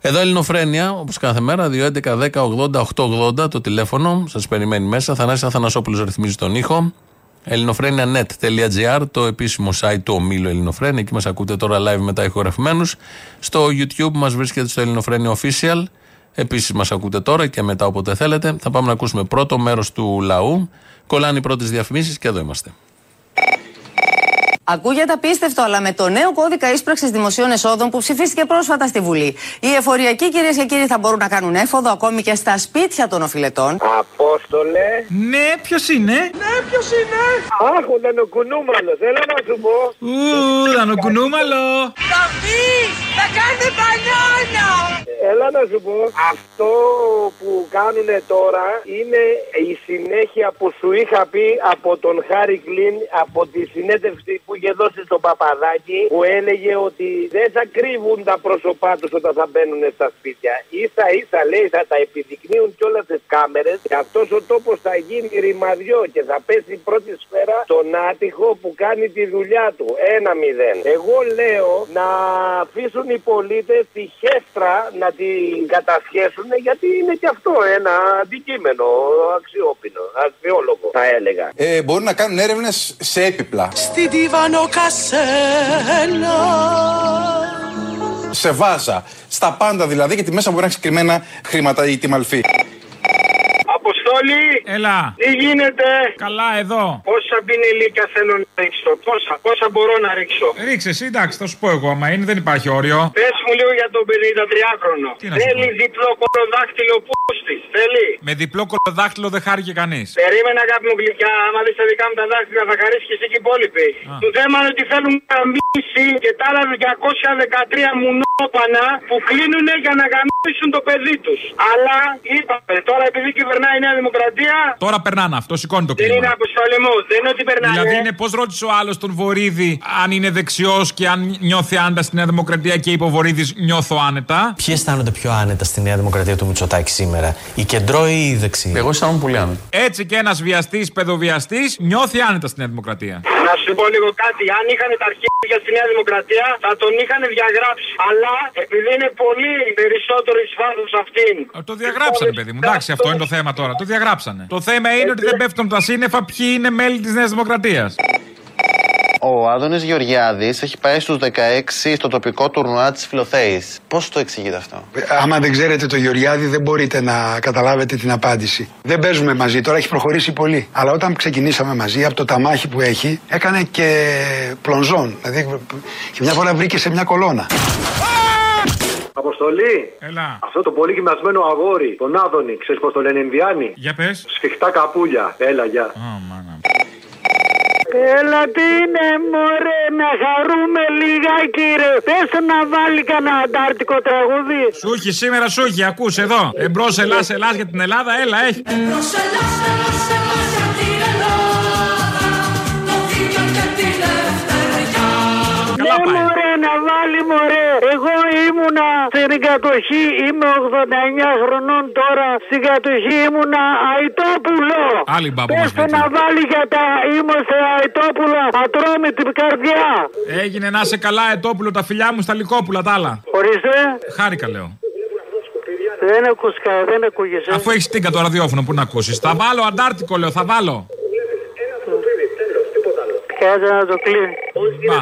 Εδώ Ελληνοφρένια, όπως κάθε μέρα, 2.11.10.80.880 το τηλέφωνο, σας περιμένει μέσα. Θανάσης Αθανασόπουλος ρυθμίζει τον ήχο. ελληνοφρένια.net.gr, το επίσημο site του ομίλου Ελληνοφρένια. Εκεί μας ακούτε τώρα live μετά ηχογραφημένους. Στο YouTube μας βρίσκεται στο Ελληνοφρένια Official. Επίσης μας ακούτε τώρα και μετά όποτε θέλετε. Θα πάμε να ακούσουμε πρώτο μέρος του λαού. Κολλάνε οι πρώτες διαφημίσεις και εδώ είμαστε. Ακούγεται απίστευτο, αλλά με το νέο κώδικα ίσπραξης δημοσίων εσόδων που ψηφίστηκε πρόσφατα στη Βουλή, οι εφοριακοί κυρίες και κύριοι θα μπορούν να κάνουν έφοδο ακόμη και στα σπίτια των οφειλετών. Απόστολε. Ναι, ποιος είναι; Ναι, ποιος είναι; Αχ, ο Δανοκουνούμαλος. Θέλω να σου πω. Ου, Δανοκουνούμαλο. Θα πει! Θα κάνει μπανάνα! Έλα να σου πω. Αυτό που κάνουν τώρα είναι η συνέχεια που σου είχα πει από τον Χάρη Κλίν από τη συνέντευξη που είχε δώσει στον Παπαδάκη που έλεγε ότι δεν θα κρύβουν τα πρόσωπά τους όταν θα μπαίνουν στα σπίτια. Ίσα ίσα λέει θα τα επιδεικνύουν κιόλα τις κάμερες και αυτός ο τόπος θα γίνει ρημαδιό και θα πέσει η πρώτη σφαίρα στον άτυχο που κάνει τη δουλειά του. Ένα μηδέν. Εγώ λέω να αφήσουν οι πολίτες τη χέστρα να την κατασχέσουν γιατί είναι και αυτό ένα αντικείμενο αξιόπινο, αξιόλογο θα έλεγα. Ε, μπορούν να κάνουν έρευνες σε έπιπλα. Στη Τίβανο Κασέλα Σε βάζα. Στα πάντα δηλαδή, γιατί μέσα μπορεί να έχει συγκεκριμένα χρήματα ή τιμαλφή. Αποστόλη! Έλα. Τι γίνεται! Καλά, εδώ. Πόσα πινελίκια θέλω να ρίξω, πόσα, πόσα μπορώ να ρίξω. Ρίξε εσύ, εντάξει, θα σου πω εγώ. Άμα είναι, δεν υπάρχει όριο. Πες μου λίγο για τον 53χρονο. Τι να σου Θέλει διπλό κολοδάχτυλο πούστη. Θέλει. Με διπλό κολοδάχτυλο δεν χάρηκε κανείς. Περίμενα αγάπη μου γλυκιά, άμα δεις τα δικά μου τα δάχτυλα θα χαρίσεις και εσύ και οι υπόλοιποι. Το θέμα είναι ότι θέλουν γαμίσει και τα άλλα 213 μουνόπανα που κλείνουν για να γαμίσουν το παιδί τους. Αλλά είπαμε τώρα επειδή κυβερνάει η Νέα Δημοκρατία. Τώρα περνάνε αυτό, σηκώνει το Δεν είναι κλίμα. αποστολή μου, δεν είναι ότι περνάει. Δηλαδή είναι πώς ρώτησε ο άλλος τον Βορύδη αν είναι δεξιός και αν νιώθει άνετα στη Νέα Δημοκρατία και είπε ο Βορύδης νιώθω άνετα. Ποιοι αισθάνονται πιο άνετα στη Νέα Δημοκρατία του Μητσοτάκη σήμερα, οι κεντρώοι ή οι δεξιοί. Εγώ αισθάνομαι πολύ άνετα. Έτσι και ένας βιαστής, παιδοβιαστής νιώθει άνετα στη Νέα Δημοκρατία. Να σου πω λίγο κάτι. Αν είχαν τα αρχίδια στη Νέα Δημοκρατία, θα τον είχαν διαγράψει. Αλλά επειδή είναι πολύ περισσότερο εις βάθο αυτήν. Το διαγράψανε, παιδί μου. Εντάξει, αυτό είναι το θέμα τώρα. Το διαγράψανε. Το θέμα είναι ότι δεν πέφτουν τα σύννεφα ποιοι είναι μέλη της Νέας Δημοκρατίας. Ο Άδωνης Γεωργιάδης έχει πάει στους 16 στο τοπικό τουρνουά της Φιλοθέης. Πώς το εξηγείτε αυτό; Άμα δεν ξέρετε το Γεωργιάδη, δεν μπορείτε να καταλάβετε την απάντηση. Δεν παίζουμε μαζί, τώρα έχει προχωρήσει πολύ. Αλλά όταν ξεκινήσαμε μαζί, από το ταμάχι που έχει, έκανε και πλονζόν. Δηλαδή, και μια φορά βρήκε σε μια κολόνα. Αποστολή! Έλα. Αυτό το πολύ γυμνασμένο αγόρι, τον Άδωνη, ξέρεις πώς το λένε Ινδιάνοι; Για πες. Σφιχτά καπούλια. Έλα, γεια. Έλα τι είναι μωρέ να χαρούμε λιγάκι ρε Πες του να βάλει κανένα αντάρτικο τραγούδι Σου έχει σήμερα, σου έχει, ακούς εδώ. Εμπρός, ελάς, ελάς για την Ελλάδα, έλα, έχει. Εμπρός Ελλάς, Ελλάς, να βάλει μωρέ Εγώ ήμουνα στην κατοχή Είμαι 89 χρονών τώρα Στην κατοχή ήμουνα Αϊτόπουλο Άλλη μπάμπα Πες μας του να βάλει για τα είμαστε Αϊτόπουλα Ατρώμητη καρδιά Έγινε να σε καλά, Ετόπουλο, τα φιλιά μου στα λικόπουλα, τα άλλα. Ορίστε Χάρηκα, λέω. Δεν ακούς κα- δεν ακούγεσαι Αφού έχεις τίγκα το ραδιόφωνο, πού να ακούσεις. Θα βάλω αντάρτικο, λέω, θα βάλω. Κάτσε να το κλείνει Μπα.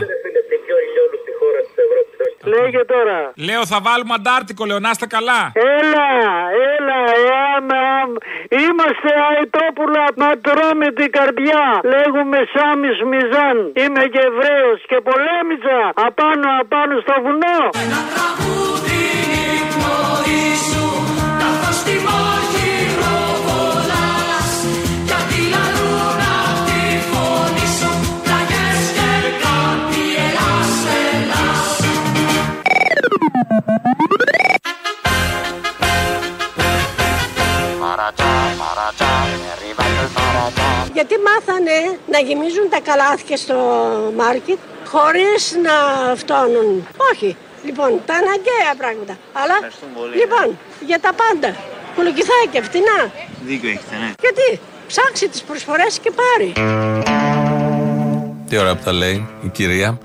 Λέγε τώρα. Λέω θα βάλουμε αντάρτικο, λέω να είστε καλά. Έλα, έλα, εάν, εάν. Είμαστε αϊτόπουλα. Μα τρώμε την καρδιά. Λέγουμε Σάμις Μιζάν. Είμαι και Εβραίος και πολέμησα απάνω απάνω στο βουνό. Ένα τραγούδι, η σου, καθώς τη μόνη Γιατί μάθανε να γεμίζουν τα καλάθια στο μάρκετ χωρίς να φτώνουν. Όχι. Λοιπόν, τα αναγκαία πράγματα. Αλλά, λοιπόν, για τα πάντα. Κολοκυθάκια, φτηνά. Δίκιο έχετε, ναι. Γιατί, ψάξει τις προσφορές και πάρει. Τι ώρα που τα λέει η κυρία.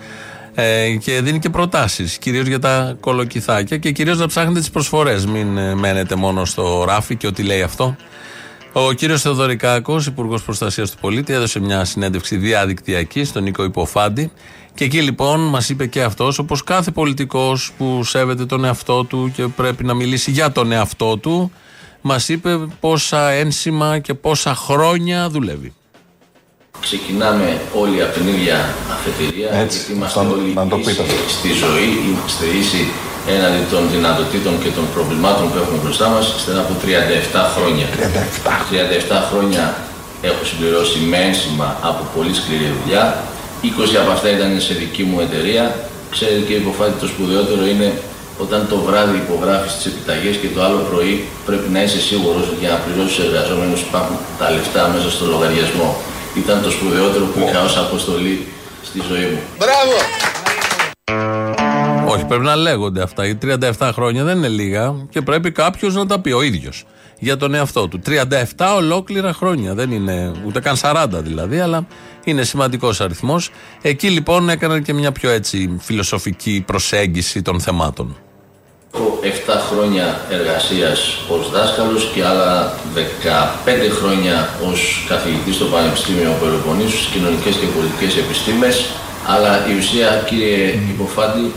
Ε, και δίνει και προτάσεις, κυρίως για τα κολοκυθάκια και κυρίως να ψάχνετε τις προσφορές. Μην ε, μένετε μόνο στο ράφι και ό,τι λέει αυτό. Ο κύριος Θεοδωρικάκος, Υπουργός Προστασίας του Πολίτη, έδωσε μια συνέντευξη διαδικτυακή στον Νίκο Υποφάντη. Και εκεί λοιπόν μας είπε και αυτός, όπως κάθε πολιτικός που σέβεται τον εαυτό του και πρέπει να μιλήσει για τον εαυτό του, μας είπε πόσα ένσημα και πόσα χρόνια δουλεύει. Ξεκινάμε όλοι από την ίδια αφετηρία, Έτσι, γιατί είμαστε να το- όλοι να το ίσοι πείτε αυτό. στη ζωή, είμαστε ίσοι έναντι των δυνατοτήτων και των προβλημάτων που έχουμε μπροστά μας, στενά από 37 χρόνια. 37 χρόνια έχω συμπληρώσει με ένσημα από πολύ σκληρή δουλειά, 20 από αυτά ήταν σε δική μου εταιρεία. Ξέρετε και υποφάτη το σπουδαιότερο είναι όταν το βράδυ υπογράφεις τις επιταγές και το άλλο πρωί πρέπει να είσαι σίγουρος ότι για να πληρώσεις τους εργαζόμενους υπάρχουν τα λεφτά μέσα στο λογαριασμό. Ήταν το σπουδαιότερο που είχα ως αποστολή στη ζωή μου. Μπράβο! Όχι, πρέπει να λέγονται αυτά. Οι 37 χρόνια δεν είναι λίγα και πρέπει κάποιος να τα πει ο ίδιος για τον εαυτό του. 37 ολόκληρα χρόνια. Δεν είναι ούτε καν 40 δηλαδή, αλλά είναι σημαντικός αριθμός. Εκεί λοιπόν έκαναν και μια πιο έτσι φιλοσοφική προσέγγιση των θεμάτων. Έχω 7 χρόνια εργασίας ως δάσκαλος και άλλα 15 χρόνια ως καθηγητής στο Πανεπιστήμιο Πελοποννήσου στις κοινωνικές και πολιτικές επιστήμες. Αλλά η ουσία, κύριε Υποφάτη,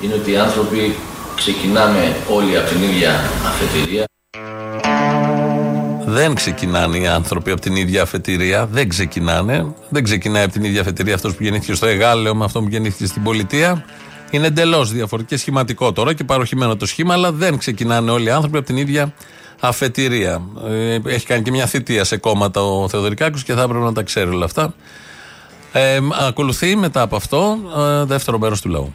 είναι ότι οι άνθρωποι ξεκινάμε όλοι από την ίδια αφετηρία. Δεν ξεκινάνε οι άνθρωποι από την ίδια αφετηρία. Δεν ξεκινάνε. Δεν ξεκινάει από την ίδια αφετηρία αυτός που γεννήθηκε στο Εγάλεο με αυτό που γεννήθηκε στην πολιτεία. Είναι εντελώς διαφορετικό και σχηματικό τώρα και παροχημένο το σχήμα, αλλά δεν ξεκινάνε όλοι οι άνθρωποι από την ίδια αφετηρία. Ε, έχει κάνει και μια θητεία σε κόμματα ο Θεοδωρικάκος και θα έπρεπε να τα ξέρει όλα αυτά. Ε, ακολουθεί μετά από αυτό ε, δεύτερο μέρος του λαού.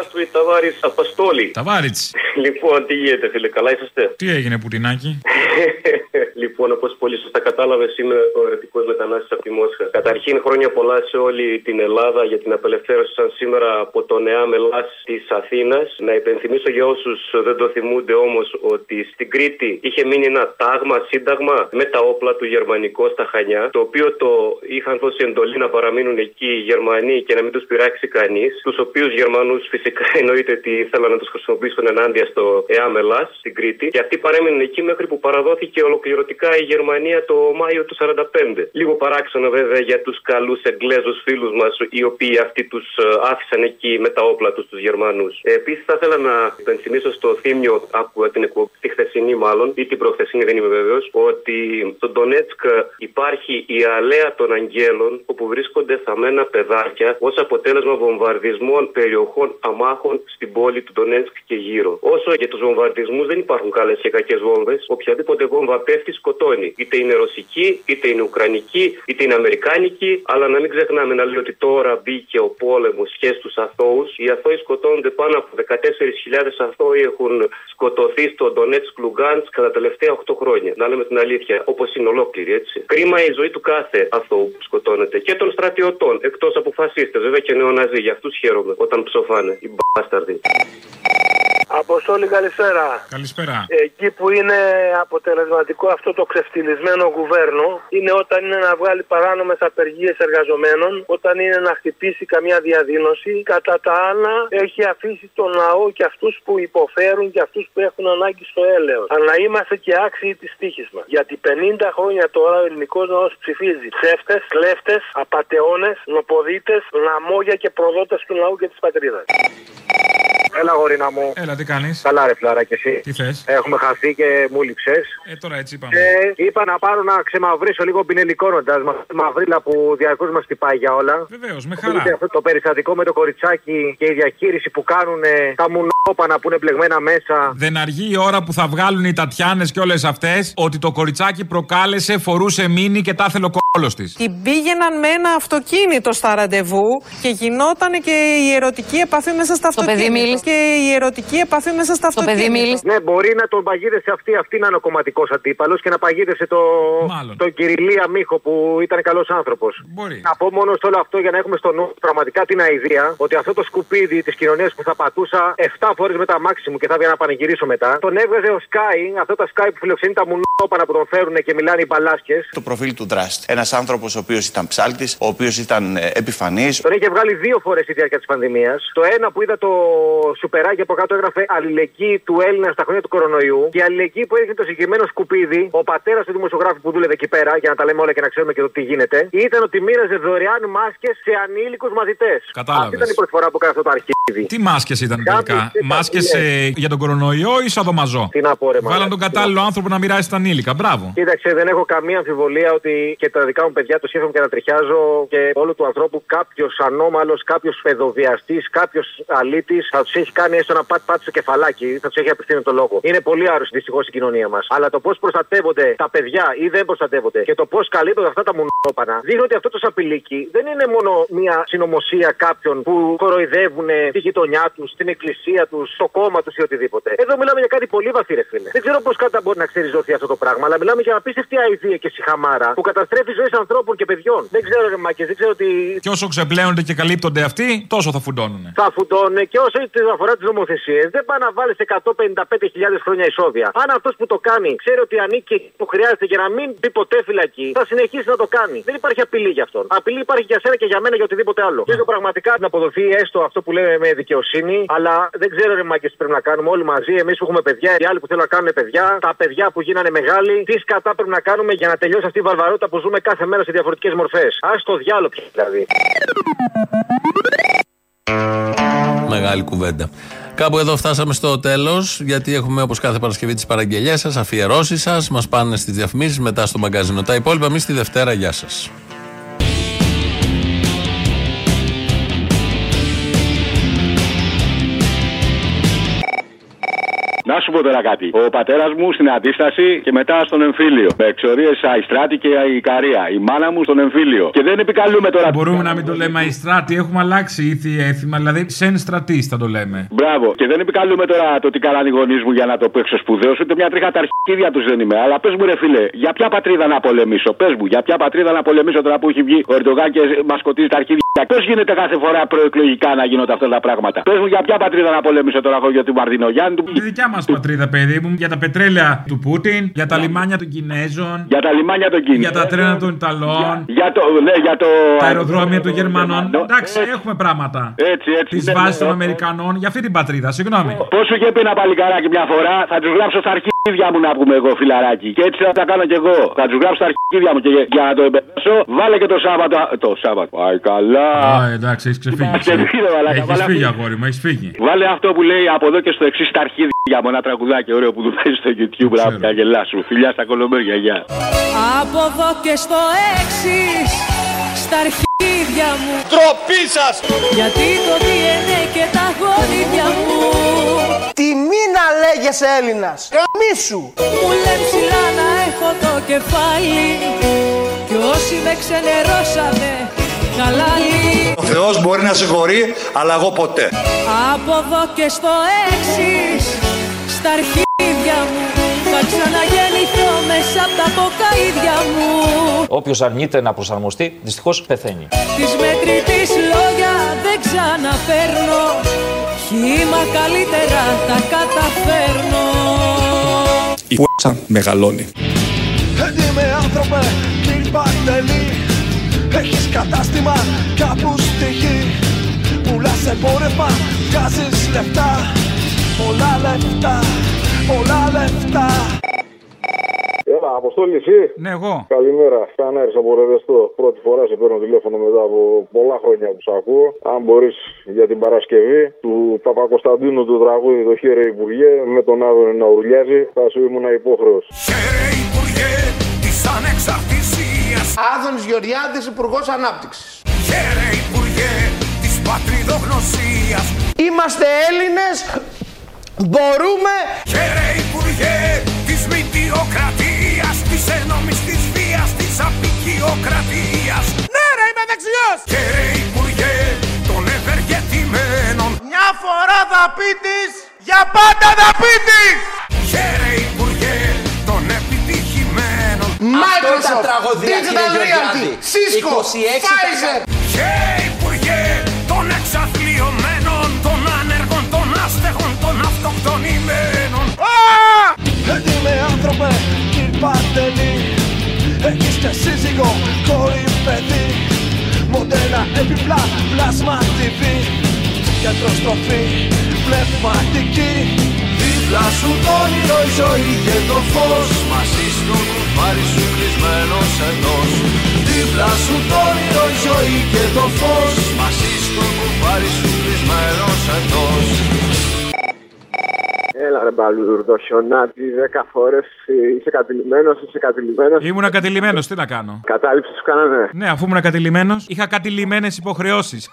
Здравствуй, товарищ Αποστόλη. Ταβάριτ. Λοιπόν, τι γίνεται, φίλε, καλά είσαστε. Τι έγινε, Πουτινάκι. λοιπόν, όπω πολύ σωστά κατάλαβε, είμαι ο ερετικό μετανάστη από τη Μόσχα. Καταρχήν, χρόνια πολλά σε όλη την Ελλάδα για την απελευθέρωση σαν σήμερα από το νεά μελά τη Αθήνα. Να υπενθυμίσω για όσου δεν το θυμούνται όμω ότι στην Κρήτη είχε μείνει ένα τάγμα, σύνταγμα με τα όπλα του γερμανικό στα Χανιά, το οποίο το είχαν δώσει εντολή να παραμείνουν εκεί οι Γερμανοί και να μην του πειράξει κανεί. Του οποίου Γερμανού φυσικά εννοείται ότι ήθελαν να τους χρησιμοποιήσουν ενάντια στο ΕΑΜΕΛΑ στην Κρήτη. Και αυτοί παρέμειναν εκεί μέχρι που παραδόθηκε ολοκληρωτικά η Γερμανία το Μάιο του 45. Λίγο παράξενο βέβαια για τους καλούς Εγγλέζους φίλους μας, οι οποίοι αυτοί τους άφησαν εκεί με τα όπλα τους τους Γερμανούς. Επίσης θα ήθελα να υπενθυμίσω στο θύμιο από την εκπομπή, τη χθεσινή μάλλον, ή την προχθεσινή, δεν είμαι βέβαιος, ότι στο Ντονέτσκ υπάρχει η αλέα των Αγγέλων, όπου βρίσκονται θαμμένα παιδάκια ως αποτέλεσμα βομβαρδισμών περιοχών αμάχων στην πόλη του Ντονέτσκ και γύρω. Όσο για τους βομβαρδισμούς δεν υπάρχουν καλές και κακές βόμβες, οποιαδήποτε βόμβα πέφτει σκοτώνει. Είτε είναι ρωσική, είτε είναι ουκρανική, είτε είναι αμερικάνικη, αλλά να μην ξεχνάμε να λέει ότι τώρα μπήκε ο πόλεμος και στους αθώους. Οι αθώοι σκοτώνονται πάνω από 14.000 αθώοι έχουν σκοτωθεί στο Ντονέτσκ Λουγκάντ κατά τα τελευταία 8 χρόνια. Να λέμε την αλήθεια, όπως είναι ολόκληρη έτσι. Κρίμα η ζωή του κάθε αθώου που σκοτώνεται και των στρατιωτών, εκτός από φασίστες, βέβαια και νεοναζί. Για αυτούς χαίρομαι όταν ψοφάνε οι μπάσταρδοι. Αποστόλη, καλησπέρα. Καλησπέρα. Εκεί που είναι αποτελεσματικό αυτό το ξεφτυλισμένο γουβέρνο είναι όταν είναι να βγάλει παράνομες απεργίες εργαζομένων, όταν είναι να χτυπήσει καμιά διαδήλωση. Κατά τα άλλα, έχει αφήσει τον λαό και αυτούς που υποφέρουν και αυτούς που έχουν ανάγκη στο έλεος. Αλλά είμαστε και άξιοι της τύχης μας. Γιατί 50 χρόνια τώρα ο ελληνικός λαό ψηφίζει ψεύτες, κλέφτες, απαταιώνες, νοποδίτες, λαμόγια και προδότες του λαού και της πατρίδας. Έλα, γορίνα μου. Έλα, τι κάνεις; Καλά, ρε φλάρα και εσύ. Τι θες; Έχουμε χαθεί και μου λείψες. Ε, τώρα έτσι είπαμε. Και είπα να πάρω να ξεμαυρίσω λίγο πινελικόνοντα με αυτή τη μαυρίλα που διαρκώς μας χτυπάει για όλα. Βεβαίως, με Οπότε χαρά. Αυτό το περιστατικό με το κοριτσάκι και η διαχείριση που κάνουν τα μουνόπανα που είναι μπλεγμένα μέσα. Δεν αργεί η ώρα που θα βγάλουν οι Τατιάνες και όλες αυτές ότι το κοριτσάκι προκάλεσε, φορούσε μήνυ και τα ήθελε ο όλος της. Την πήγαιναν με ένα αυτοκίνητο στα ραντεβού και γινόταν και η ερωτική επαφή μέσα στα παιδί αυτοκίνητα. μίλησε. Και η ερωτική επαφή μέσα στα Το παιδί αυτοκίνητα. μίλησε. Ναι, μπορεί να τον παγίδευσε αυτή, αυτή να είναι ο κομματικός αντίπαλος και να παγίδευσε το, τον Κυριλία Μίχο που ήταν καλός άνθρωπος. Μπορεί. Να πω μόνο σε όλο αυτό για να έχουμε στο νου πραγματικά την αηδία ότι αυτό το σκουπίδι της κοινωνίας που θα πατούσα 7 φορές με τα μάξι μου και θα έβγαινα να πανηγυρίσω μετά, τον έβγαζε ο Sky, αυτό το Sky που φιλοξενεί τα μουνόπανα που τον φέρουν και μιλάνε οι μπαλάσκες. Το προφίλ του Δράστ. Ένας άνθρωπος ο οποίος ήταν ψάλτης, ο οποίος ήταν επιφανής. Τον είχε βγάλει δύο φορές στη διάρκεια της πανδημίας. Το ένα που είδα το σουπεράκι από κάτω έγραφε Αλληλεγγύη του Έλληνα στα χρόνια του κορονοϊού. Και η αλληλεγγύη που έδειχνε το συγκεκριμένο σκουπίδι, ο πατέρας του δημοσιογράφου που δούλευε εκεί πέρα, για να τα λέμε όλα και να ξέρουμε και το τι γίνεται, ήταν ότι μοίραζε δωρεάν μάσκες σε ανήλικους μαθητές. Κατάλαβες. Αυτή ήταν η πρώτη φορά που έκανε αυτό το αρχίδι. Τι μάσκες ήταν Κάποιες τελικά; ήταν, Μάσκες ναι. για τον κορονοϊό ή σαδομαζό. Τι να πω, ρε, Βάλαν μαλάκα, τον τι να κατάλληλο άνθρωπο να μοιράσει τα ανήλικα. Μπράβο. Κοίταξε, δεν έχω καμία αμφιβολία ότι και τα δικά μου παιδιά το σκέφτομαι και να τριχιάζω και όλου του ανθρώπου κάποιος ανώμαλος, κάποιος παιδοβιαστής, κάποιος αλήτης θα τους έχει κάνει έστω ένα πατ-πατ στο κεφαλάκι, θα τους έχει απευθύνει το λόγο. Είναι πολύ άρρωστη δυστυχώς η κοινωνία μας. Αλλά το πώς προστατεύονται τα παιδιά ή δεν προστατεύονται και το πώς καλύπτονται αυτά τα μουνόπανα δείχνει ότι αυτό το σαπιλίκι δεν είναι μόνο μια συνωμοσία κάποιων που κοροϊδεύουν τη γειτονιά τους, την εκκλησία τους, το κόμμα τους ή οτιδήποτε. Εδώ μιλάμε για κάτι πολύ βαθύ, ρε φίλε. Δεν ξέρω πώς κατά μπορεί να ξεριζωθεί αυτό το πράγμα, αλλά μιλάμε για απίστευτη αηδία και συχαμάρα που καταστρέφει ζωέ ανθρώπων και παιδιών. Δεν ξέρω, ρε Μάκε, δεν ξέρω τι. Και όσο ξεπλέονται και καλύπτονται αυτοί, τόσο θα φουντώνουν. Θα φουντώνουν και όσο αφορά τις νομοθεσίες, δεν πάει να βάλεις 155.000 χρόνια ισόβια. Αν αυτός που το κάνει ξέρει ότι ανήκει εκεί που χρειάζεται για να μην μπει ποτέ φυλακή, θα συνεχίσει να το κάνει. Δεν υπάρχει απειλή για αυτόν. Απειλή υπάρχει για σένα και για μένα για οτιδήποτε άλλο. Θέλω πραγματικά να αποδοθεί έστω αυτό που λέμε με δικαιοσύνη, αλλά δεν ξέρω ρε μάκε τι πρέπει να κάνουμε όλοι μαζί. Εμείς που έχουμε παιδιά, οι άλλοι που θέλουν να κάνουν παιδιά, τα παιδιά που γίνανε μεγάλοι, τι σκατά πρέπει να κάνουμε για να τελειώσει αυτή η βαρβαρότητα που ζούμε κάθε μέρα σε διαφορετικές μορφές. Α το διάλογο πια δηλαδή. Μεγάλη κουβέντα. Κάπου εδώ φτάσαμε στο τέλος, γιατί έχουμε όπως κάθε Παρασκευή τις παραγγελίε σας, αφιερώσεις σας. Μας πάνε στις διαφημίσεις, μετά στο μαγκαζίνο. Τα υπόλοιπα εμείς τη Δευτέρα. Γεια σας. Να σου πω τώρα κάτι. Ο πατέρας μου στην αντίσταση και μετά στον εμφύλιο. Με εξορίες Αϊστράτη και η Ικαρία. Η μάνα μου στον εμφύλιο. Και δεν επικαλούμε τώρα. Μπορούμε να μην το λέμε Αϊστράτη, έχουμε αλλάξει ήθη έθιμα, δηλαδή σεν στρατής θα το λέμε. Μπράβο. Και δεν επικαλούμε τώρα το τι κάνανε οι γονείς μου για να το πω εξωσπουδαίως, ούτε μια τρίχα τα αρχίδια τους δεν είμαι. Αλλά πες μου, ρε φίλε, για ποια πατρίδα να πολεμήσω; Πες μου, για ποια πατρίδα να πολεμήσω τώρα που έχει βγει ο Ερντογάν και μας σκοτίζει τα αρχίδια. Πώ γίνεται κάθε φορά προεκλογικά να γίνονται αυτά τα πράγματα. Πε μου, για ποια πατρίδα να πολεμήσω τώρα εγώ για την Μαρδινογιάννη του. Η δικιά μα πατρίδα, παιδί μου, για τα πετρέλαια του Πούτιν, για τα λιμάνια των Κινέζων, Για τα λιμάνια των Κινέζων. για τα τρένα των Ιταλών, Για το, ναι, για το. τα αεροδρόμια των Γερμανών. Εντάξει, έχουμε πράγματα. Έτσι, έτσι. Τι ναι, βάσει ναι, των ναι. Αμερικανών για αυτή την πατρίδα, συγγνώμη. Πώ σου είχε πει ένα παλικάράκι μια φορά, θα του γράψω στα αρχίδια μου να πούμε εγώ, φιλαράκι. Και έτσι θα τα κάνω κι εγώ. Θα τους γράψω στα αρχίδια μου και για να το εμπεδώσω, βάλε και το Σάββατο. Το Σάββατο. Πάει καλά. Α, εντάξει, έχεις ξεφύγει. Μα ξεφύγει, ρε μαλάκα, Έχεις βάλε φύγει, αυτή. αγόρι μου, έχεις φύγει. Βάλε αυτό που λέει από εδώ και στο εξής στα αρχίδια μου. Ένα τραγουδάκι ωραίο που του παίζει στο YouTube. Μπράβο, για γελάς σου. Φιλιά στα κολομπέρια, γεια. Από εδώ και στο έξι στα αρχίδια μου Τροπή σας! Γιατί το DNA και τα γονίδια μου Τιμή να λέγεσαι Έλληνας! Καμίσου! Μου λένε ψηλά να έχω το κεφάλι Κι όσοι με ξενερώσανε χαλάλι Ο Θεός μπορεί να συγχωρεί, αλλά εγώ ποτέ. Από εδώ και στο έξι στα αρχίδια μου Θα ξαναγεννηθώ μέσα από τα κοκαίδια μου. Όποιος αρνείται να προσαρμοστεί, δυστυχώς πεθαίνει. Της μετρητής λόγια δεν ξαναφέρνω. Χήμα καλύτερα τα καταφέρνω. Η π***α μεγαλώνει. Έτοιμε άνθρωπε, κύριε Παντελή Έχεις κατάστημα κάπου στη γη Πουλάς εμπόρευμα, βγάζεις λεφτά. Πολλά λεφτά, πολλά λεφτά Έλα, Αποστόλη, εσύ. Ναι, εγώ. Καλημέρα. Κανάρι από Ρεδεστό. Πρώτη φορά σε παίρνω τηλέφωνο μετά από πολλά χρόνια που σε ακούω. Αν μπορείς για την Παρασκευή του Παπακοσταντίνου του τραγούδι Το Χέρε Υπουργέ με τον Άδωνη να ουρλιάζει, θα σου ήμουν υπόχρεος. Υπουργέ της Ανεξαρτησίας Άδωνης Γεωργιάδης, Υπουργός Ανάπτυξης Χαίρε Υπουργέ της Πατριδογνωσίας Είμαστε Έλληνες, μπορούμε... Χαίρε Υπουργέ της Μητιοκρατίας, της ενόμης της βίας, της απικιοκρατίας. Ναι ρε, είμαι δεξιός! Χαίρε Υπουργέ των ευεργετημένων. Μια φορά θα πείτης, για πάντα θα πείτης! Χαίρε Υπουργέ των επιτυχημένων. Microsoft, Digital Reality, Cisco, Pfizer. Άνθρωπε, κύριε Παρτελή Έχεις και σύζυγο, κόρη, παιδί. Μοντέλα, επιπλά, πλάσμα TV Γιατροστροφή, πνευματική. Δίπλα σου το όνειρο, η ζωή και το φως. Μαζί στο κουμπάρι σου κλεισμένος εντός. Δίπλα σου το όνειρο, η ζωή και το φως. Μαζί στο κουμπάρι σου κλεισμένος εντός Έλα ρε μπαλούρδο, χιονάτι, δέκα φορές ε, είσαι κατηλημένος, είσαι κατηλημένος. Ήμουν κατηλημένος, τι να κάνω. Κατάληψη σου κάνανε; Ναι, αφού ήμουν κατηλημένος, είχα κατηλημένες υποχρεώσεις.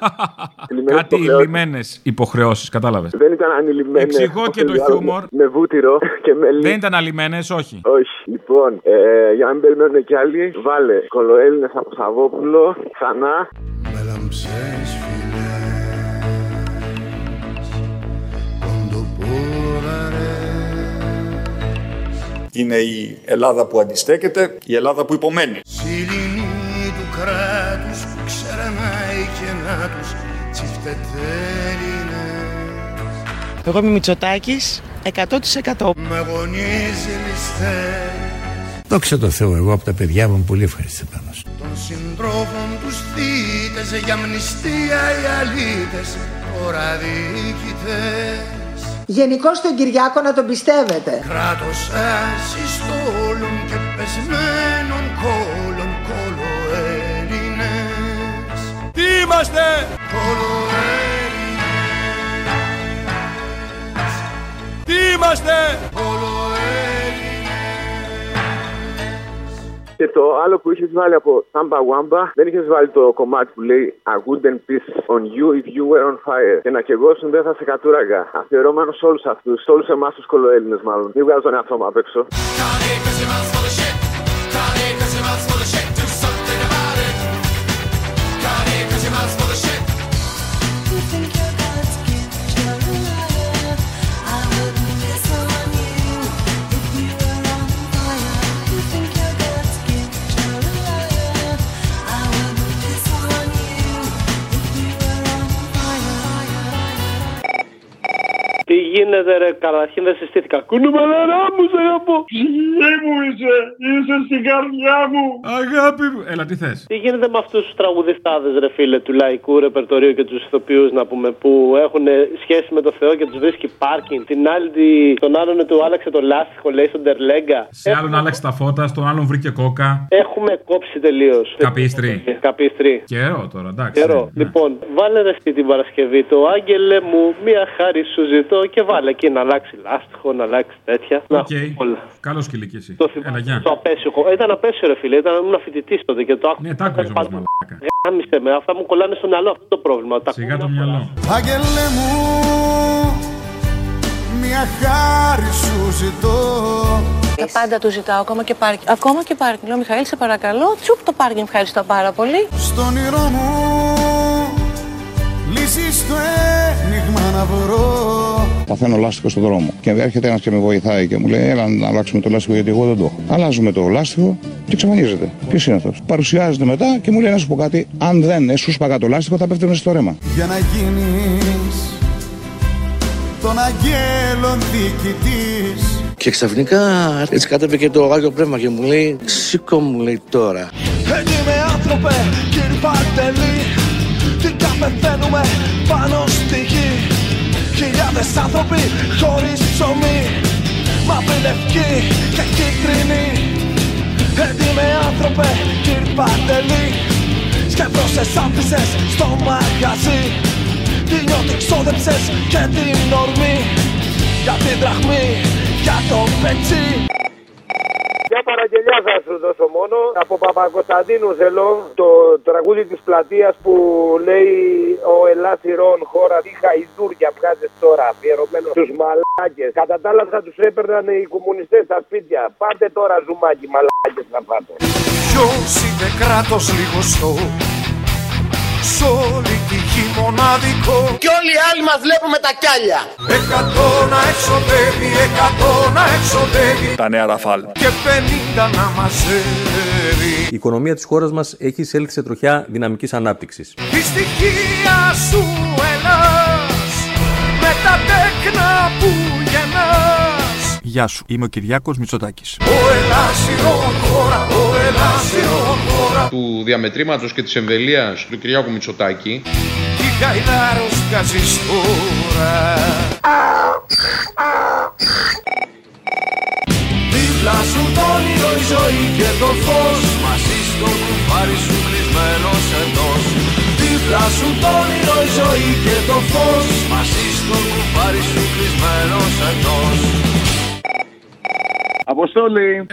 Κατηλημένες Κατηλημένες υποχρεώσεις, κατάλαβες. Δεν ήταν ανηλυμένες. Εξηγώ και το όπως διάλογο, χιούμορ. Με βούτυρο και με Δεν ήταν αλημένες, όχι. Όχι. Λοιπόν, ε, για να μην περιμένουν κι άλλοι, βάλε κολοέλληνες από Σαββόπουλο, ξανά. Μελαμψές Είναι η Ελλάδα που αντιστέκεται, η Ελλάδα που υπομένει. Σιλινή του κράτους που ξερανάει και να τους τσιφτετέλινες Εγώ είμαι Μητσοτάκης, 100%. Με γονίζει ληστές Δόξα τω Θεώ, εγώ από τα παιδιά μου πολύ ευχαριστημένο. των συντρόφων τους θύτες για μνηστία οι αλήτες τώρα διοικητές Γενικώ τον Κυριάκο να τον πιστεύετε. Κράτος ασυστόλων και πεσμένων κόλων κολοέλληνες Τι είμαστε! Κολοέλληνες Τι είμαστε! Και το άλλο που είχες βάλει από Samba Wamba, δεν είχες βάλει το κομμάτι που λέει I wouldn't piss on you if you were on fire. Και να κεγόσουν δεν θα σε κατούραγα. Αφιερώμενο σε όλους αυτούς, σε όλους εμάς τους κολοέλληνες μάλλον. Μην βγάζω τον εαυτό μου απ' έξω. Τι γίνεται ρε, καταρχήν δεν συστήθηκα. Κουνούμαλαρά μου, σε αγαπώ. Ψυχή μου είσαι, είσαι στην καρδιά μου. Αγάπη μου. Έλα, τι θες; Τι γίνεται με αυτούς τους τραγουδιστάδες, ρε φίλε, του λαϊκού ρεπερτορίου και τους ηθοποιούς, να πούμε, που έχουν σχέση με το Θεό και τους βρίσκει πάρκινγκ. Την άλλη, τη- τον άλλον του άλλαξε το λάστιχο, λέει στον Τερλέγκα. Σε άλλον άλλαξε τα φώτα, στον άλλον βρήκε κόκα. Έχουμε κόψει τελείως. Καπίστρι. Καπίστρι. Καιρό τώρα, εντάξει. Καιρό. Λοιπόν, βάλε ρε αυτή την Παρασκευή το Άγγελε μου, μία χάρη σου ζητώ και βάλε εκεί να αλλάξει λάστιχο, να αλλάξει τέτοια. Να Οκ. Καλό σκυλί κι εσύ. Το Έλα, γεια. Το απέσιο. Ήταν απέσιο, ρε φίλε. Ήταν ήμουν φοιτητής τότε και το άκουσα. Ναι, τα άκουγες όμως, μαλάκα. Γάμισε με, αυτά μου κολλάνε στο μυαλό. Αυτό το πρόβλημα. Τα Σιγά το μυαλό. Άγγελε μου, μια χάρη σου ζητώ Τα πάντα του ζητάω, ακόμα και πάρκινγκ. Ακόμα και πάρκινγκ. Λέω, Μιχαήλ, σε παρακαλώ. Τσουπ το πάρκινγκ, ευχαριστώ πάρα πολύ. Στον όνειρό μου λύσεις στο ένιγμα να βρω Παθαίνω λάστιχο στον δρόμο. Και έρχεται ένας και με βοηθάει και μου λέει: Έλα να αλλάξουμε το λάστιχο γιατί εγώ δεν το έχω. Αλλάζουμε το λάστιχο και εξαφανίζεται. Ποιος είναι αυτός; Παρουσιάζεται μετά και μου λέει: Να σου πω κάτι. Αν δεν σου σπαγά το λάστιχο θα πέφτει στο ρέμα. Για να γίνεις των αγγέλων διοικητής Και ξαφνικά έτσι κάτωπε και το Άγιο Πνεύμα και μου λέει Σήκω μου λέει τώρα Έτοιμε άνθρωπε, κύριε Παρτελή Τι καπεθαίνουμε πάνω στη γη. Χιλιάδες άνθρωποι χωρίς ψωμί. Μαύρη λευκή και κίτρινη. Έτοιμε άνθρωπε, κύριε Παρτελή Σκεφτόσες άφησες στο μαγαζί. Τι νιώτη ξόδεψες και την ορμή. Για την δραχμή, για το πετσί Μια παραγγελιά θα σου δώσω μόνο. Από Παπακοσταντίνου θέλω το τραγούδι της πλατείας που λέει Ο Ελάθηρον χώρα τι χαϊδούρια βγάζεις τώρα. Αφιερωμένος στους μαλάκες. Κατά τα άλλα θα τους έπαιρναν οι κομμουνιστές στα σπίτια. Πάτε τώρα ζουμάκι μαλάκες να πάτε. Ποιος είναι κράτος λιγοστό Σ' όλη τη γη έχει μοναδικό Και όλοι οι άλλοι μας βλέπουμε τα κιάλια. Εκατό να εξοδεύει, εκατό να εξοδεύει Τα νέα Ραφάλ. Και πενήντα να μαζεύει Η οικονομία της χώρας μας έχει εισέλθει σε τροχιά δυναμικής ανάπτυξης. Τη στοιχεία σου Ελλάς Με τα τέκνα που γεννάς Γεια σου, είμαι ο Κυριάκος Μητσοτάκης. Ο Ελλάσιον χώρα, ο Ελλάσιον χώρα του διαμετρήματος και της εμβελίας του Κυριάκου Μητσοτάκη Κι γαϊδάρος βγάζεις τώρα Δίπλα σου το όνειρο η ζωή και το φως. Μαζί στο κουφάρι σου κλεισμένος εντός. Δίπλα σου το όνειρο η ζωή και το φως. Μαζί στο κουφάρι σου κλεισμένος εντός Αποστόλη,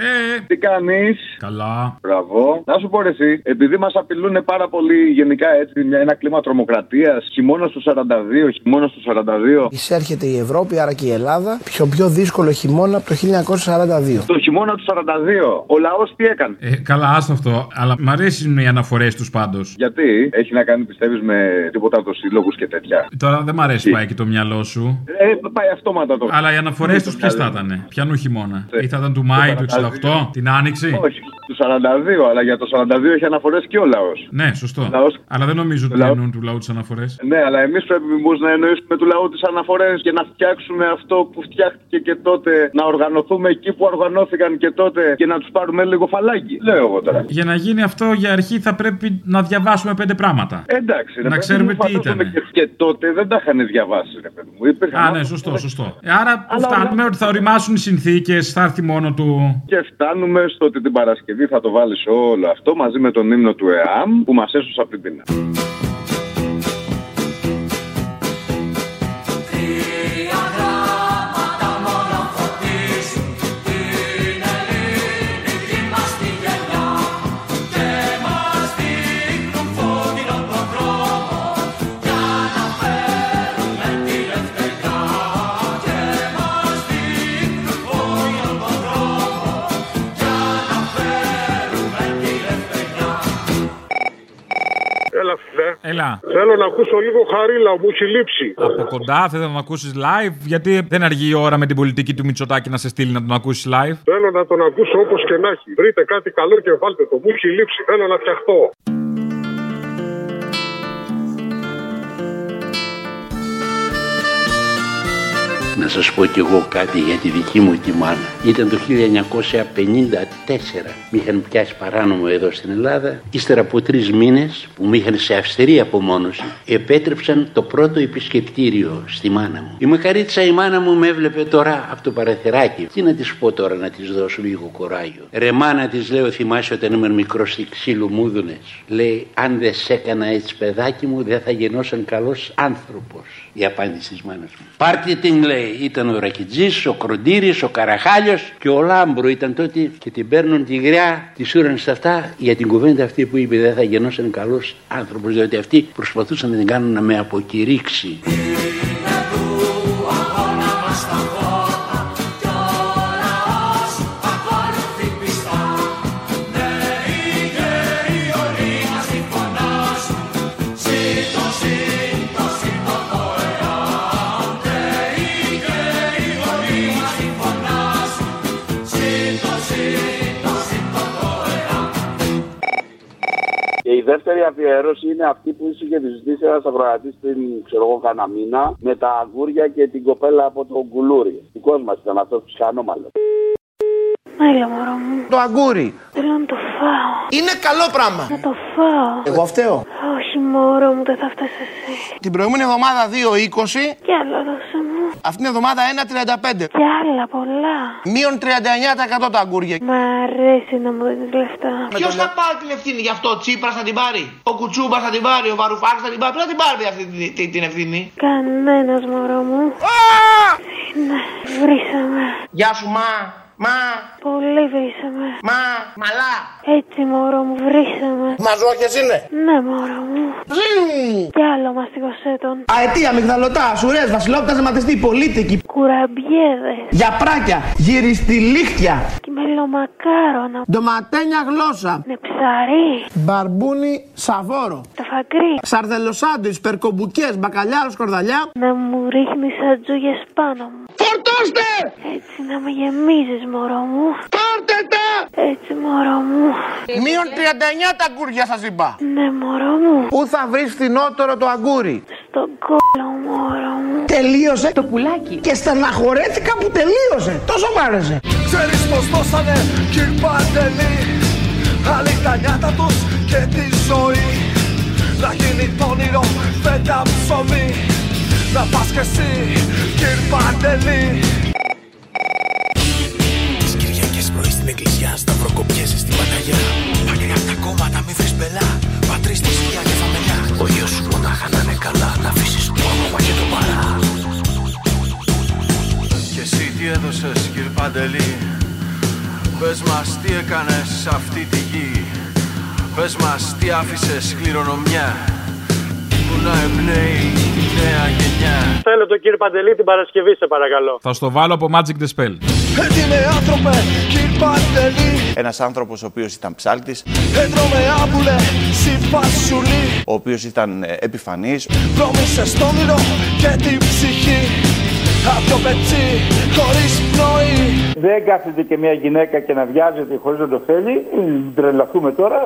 τι κάνεις; Καλά. Μπράβο. Να σου πω ρε εσύ, επειδή μας απειλούν πάρα πολύ γενικά έτσι, μια, ένα κλίμα τρομοκρατίας, χειμώνας του 42, χειμώνας του 42. Εισέρχεται η Ευρώπη, άρα και η Ελλάδα, πιο πιο δύσκολο χειμώνα από το 1942. Το χειμώνα του 42, ο λαός τι έκανε; Ε, καλά, άστο αυτό. Αλλά μ' αρέσουν οι αναφορές τους πάντως. Γιατί; Έχει να κάνει, πιστεύεις, με τίποτα από συλλόγους και τέτοια; Τώρα δεν μ' αρέσει πάει και το μυαλό σου. Ε, πάει αυτόματα το. Αλλά οι αναφορές τους ποιες θα ήταν. Πιανού χειμώνα; Ή θα ήταν του Μάη του 68, την Άνοιξη; Όχι, του 42, αλλά για το 42 έχει αναφορές και ο λαός. Ναι, σωστό. Λαός- Αλλά δεν νομίζω ότι Λαό- εννοούν του λαού τις αναφορές. Ναι, αλλά εμείς πρέπει μήπως να εννοήσουμε του λαού τις αναφορές και να φτιάξουμε αυτό που φτιάχτηκε και τότε, να οργανωθούμε εκεί που οργανώθηκαν και τότε και να τους πάρουμε λίγο φαλάκι. Λέω εγώ τώρα. Για να γίνει αυτό για αρχή θα πρέπει να διαβάσουμε πέντε πράγματα. Εντάξει, ρε Να παιδί ξέρουμε μου, τι φαντάζομαι ήταν. Και, και τότε δεν τα είχαν διαβάσει, ρε παιδί μου. Υπήρχαν Α, ναι, άνθρωποι σωστό, που- σωστό. Ε, Άρα που φτάνουμε ότι θα οριμάσουν οι συνθήκες, θα έρθει μόνο του. Και φτάνουμε στο ότι την Παρασκευή θα το βάλεις όλο αυτό μαζί με τον ύμνο του ΕΑΜ που μας έσωσε από την πείνα. Έλα, φιλέ. Έλα. Θέλω να ακούσω λίγο χαρίλα, μου έχει λείψει. Από κοντά θε να τον ακούσεις live, γιατί δεν αργεί η ώρα με την πολιτική του Μητσοτάκη να σε στείλει να τον ακούσεις live; Θέλω να τον ακούσω όπως και να έχει. Βρείτε κάτι καλό και βάλτε το. Μου έχει λείψει. Θέλω να φτιαχτώ. Να σας πω κι εγώ κάτι για τη δική μου τη μάνα. Ήταν το 1954. Με είχαν πιάσει παράνομο εδώ στην Ελλάδα. Ύστερα από τρεις μήνες που με είχαν σε αυστηρή απομόνωση, επέτρεψαν το πρώτο επισκεπτήριο στη μάνα μου. Η μακαρίτσα η μάνα μου με έβλεπε τώρα από το παραθυράκι. Τι να της πω τώρα να της δώσω λίγο κοράγιο. Ρε μάνα της λέω θυμάσαι όταν ήμουν μικρός στη ξύλου μούδουνες. Λέει αν δεν σε έκανα έτσι παιδάκι μου δεν θα γεννώσαν καλός άνθρωπος. Η απάντηση της μάνας μου. Πάρτε την λέει ήταν ο Ρακιτζής, ο Κροντήρης, ο Καραχάλιος και ο Λάμπρο ήταν τότε και την παίρνουν τη γριά, της σούραν στα αυτά για την κουβέντα αυτή που είπε δεν θα γεννώσαν καλός άνθρωπος διότι αυτοί προσπαθούσαν να την κάνουν να με αποκηρύξει. Δεύτερη αφιέρωση είναι αυτή που είχε ζητήσει ένα ακροατή πριν, ξέρω εγώ, κάνα μήνα, με τα αγούρια και την κοπέλα από το γκουλούρι. Δικός μας ήταν αυτός ψυχανόμαλο. Έλα, μωρό μου. Το αγκούρι. Θέλω να το φάω. Είναι καλό πράγμα. Να το φάω. Εγώ φταίω. Όχι, μωρό μου, δεν θα φτάσει εσύ. Την προηγούμενη εβδομάδα 2,20. Κι άλλα δώσε μου. Αυτήν την εβδομάδα 1,35. Κι άλλα πολλά. Μείον 39% τα αγκούρια. Μ' αρέσει να μου δίνεις λεφτά. Ποιος θα πάρει την ευθύνη γι' αυτό, ο Τσίπρας θα την πάρει; Ο Κουτσούμπας θα την πάρει, ο Βαρουφάκης θα την πάρει; Ποιος θα την πάρει αυτή την, την, την ευθύνη; Κανένας, μωρό μου. Ναι, βρήσαμε. Γεια σου, μα. Μα. Πολύ βρήσαμε. Μα. Μαλά. Έτσι, μωρό μου, βρήσαμε. Μαζόχες είναι. Ναι, μωρό μου. Κι άλλο μαστιγωσέτων. Αετία, μυγδαλωτά, σουρέ, βασιλόπτα, ζεματιστή, πολίτικη. Κουραμπιέδες. Για πράκια, γυριστηλίχτια. Και Μελομακάρονα. Ντοματένια γλώσσα. Με ψαρί. Μπαρμπούνι σαβόρο. Τα φαγκρί. Σαρδελοσάντουιτς, περκομπουκές, μπακαλιάρος σκορδαλιά. Να μου ρίχνεις ατζούγες πάνω μου. Φορτώστε! Έτσι να με γεμίζεις μωρό μου. Πάρτε τα! Έτσι μωρό μου. Μείον 39 τα αγκούρια σας είπα. Ναι μωρό μου. Πού θα βρεις φθηνότερο το αγκούρι; Στον κόλλο μωρό μου. Τελείωσε το πουλάκι. Και στεναχωρέθηκα που τελείωσε. Τόσο μ' άρεσε. Ξέρεις πως δώσανε κυρ Παντελή Άλλοι τα νιάτα τους και τη ζωή Να γίνει το όνειρο φέτα ψωμί Να πας κι εσύ κυρ Παντελή Πες μας τι έκανες σε αυτή τη γη. Πες μας τι άφησες κληρονομιά. Που να εμπνέει η νέα γενιά. Θέλω τον κύριο Παντελή την Παρασκευή, σε παρακαλώ. Θα στο βάλω από Magic the Spell. Έτοιμε άνθρωπε κυρ Παντελή. Ένας άνθρωπος ο οποίος ήταν ψάλτης, Έτρωμε άμπουλε συμπασουλή. Ο οποίος ήταν επιφανής, Πρόμησες το όνειρο και την ψυχή Απ' το πετσί χωρίς πνοή. Δεν κάθεται και μια γυναίκα και να βιάζεται χωρίς να το θέλει. Μ, Τρελαθούμε τώρα.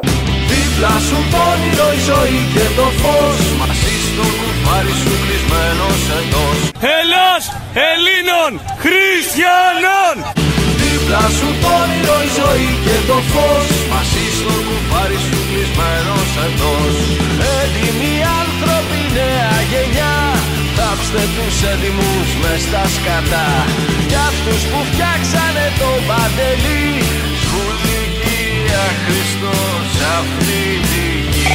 Δίπλα σου το όνειρο η ζωή και το φως. Μαζί στο κουφάρι σου κλεισμένος εντός. Ελλάς Ελλήνων Χριστιανών! Δίπλα σου το όνειρο η ζωή και το φως. Μαζί στο κουφάρι σου κλεισμένος εντός. Έτοιμοι άνθρωποι νέα γενιά Θάψτε τους έτοιμους μες στα σκατά Κι αυτούς που φτιάξανε το παντελή. Σχουλικία Χριστός αυτή τη γη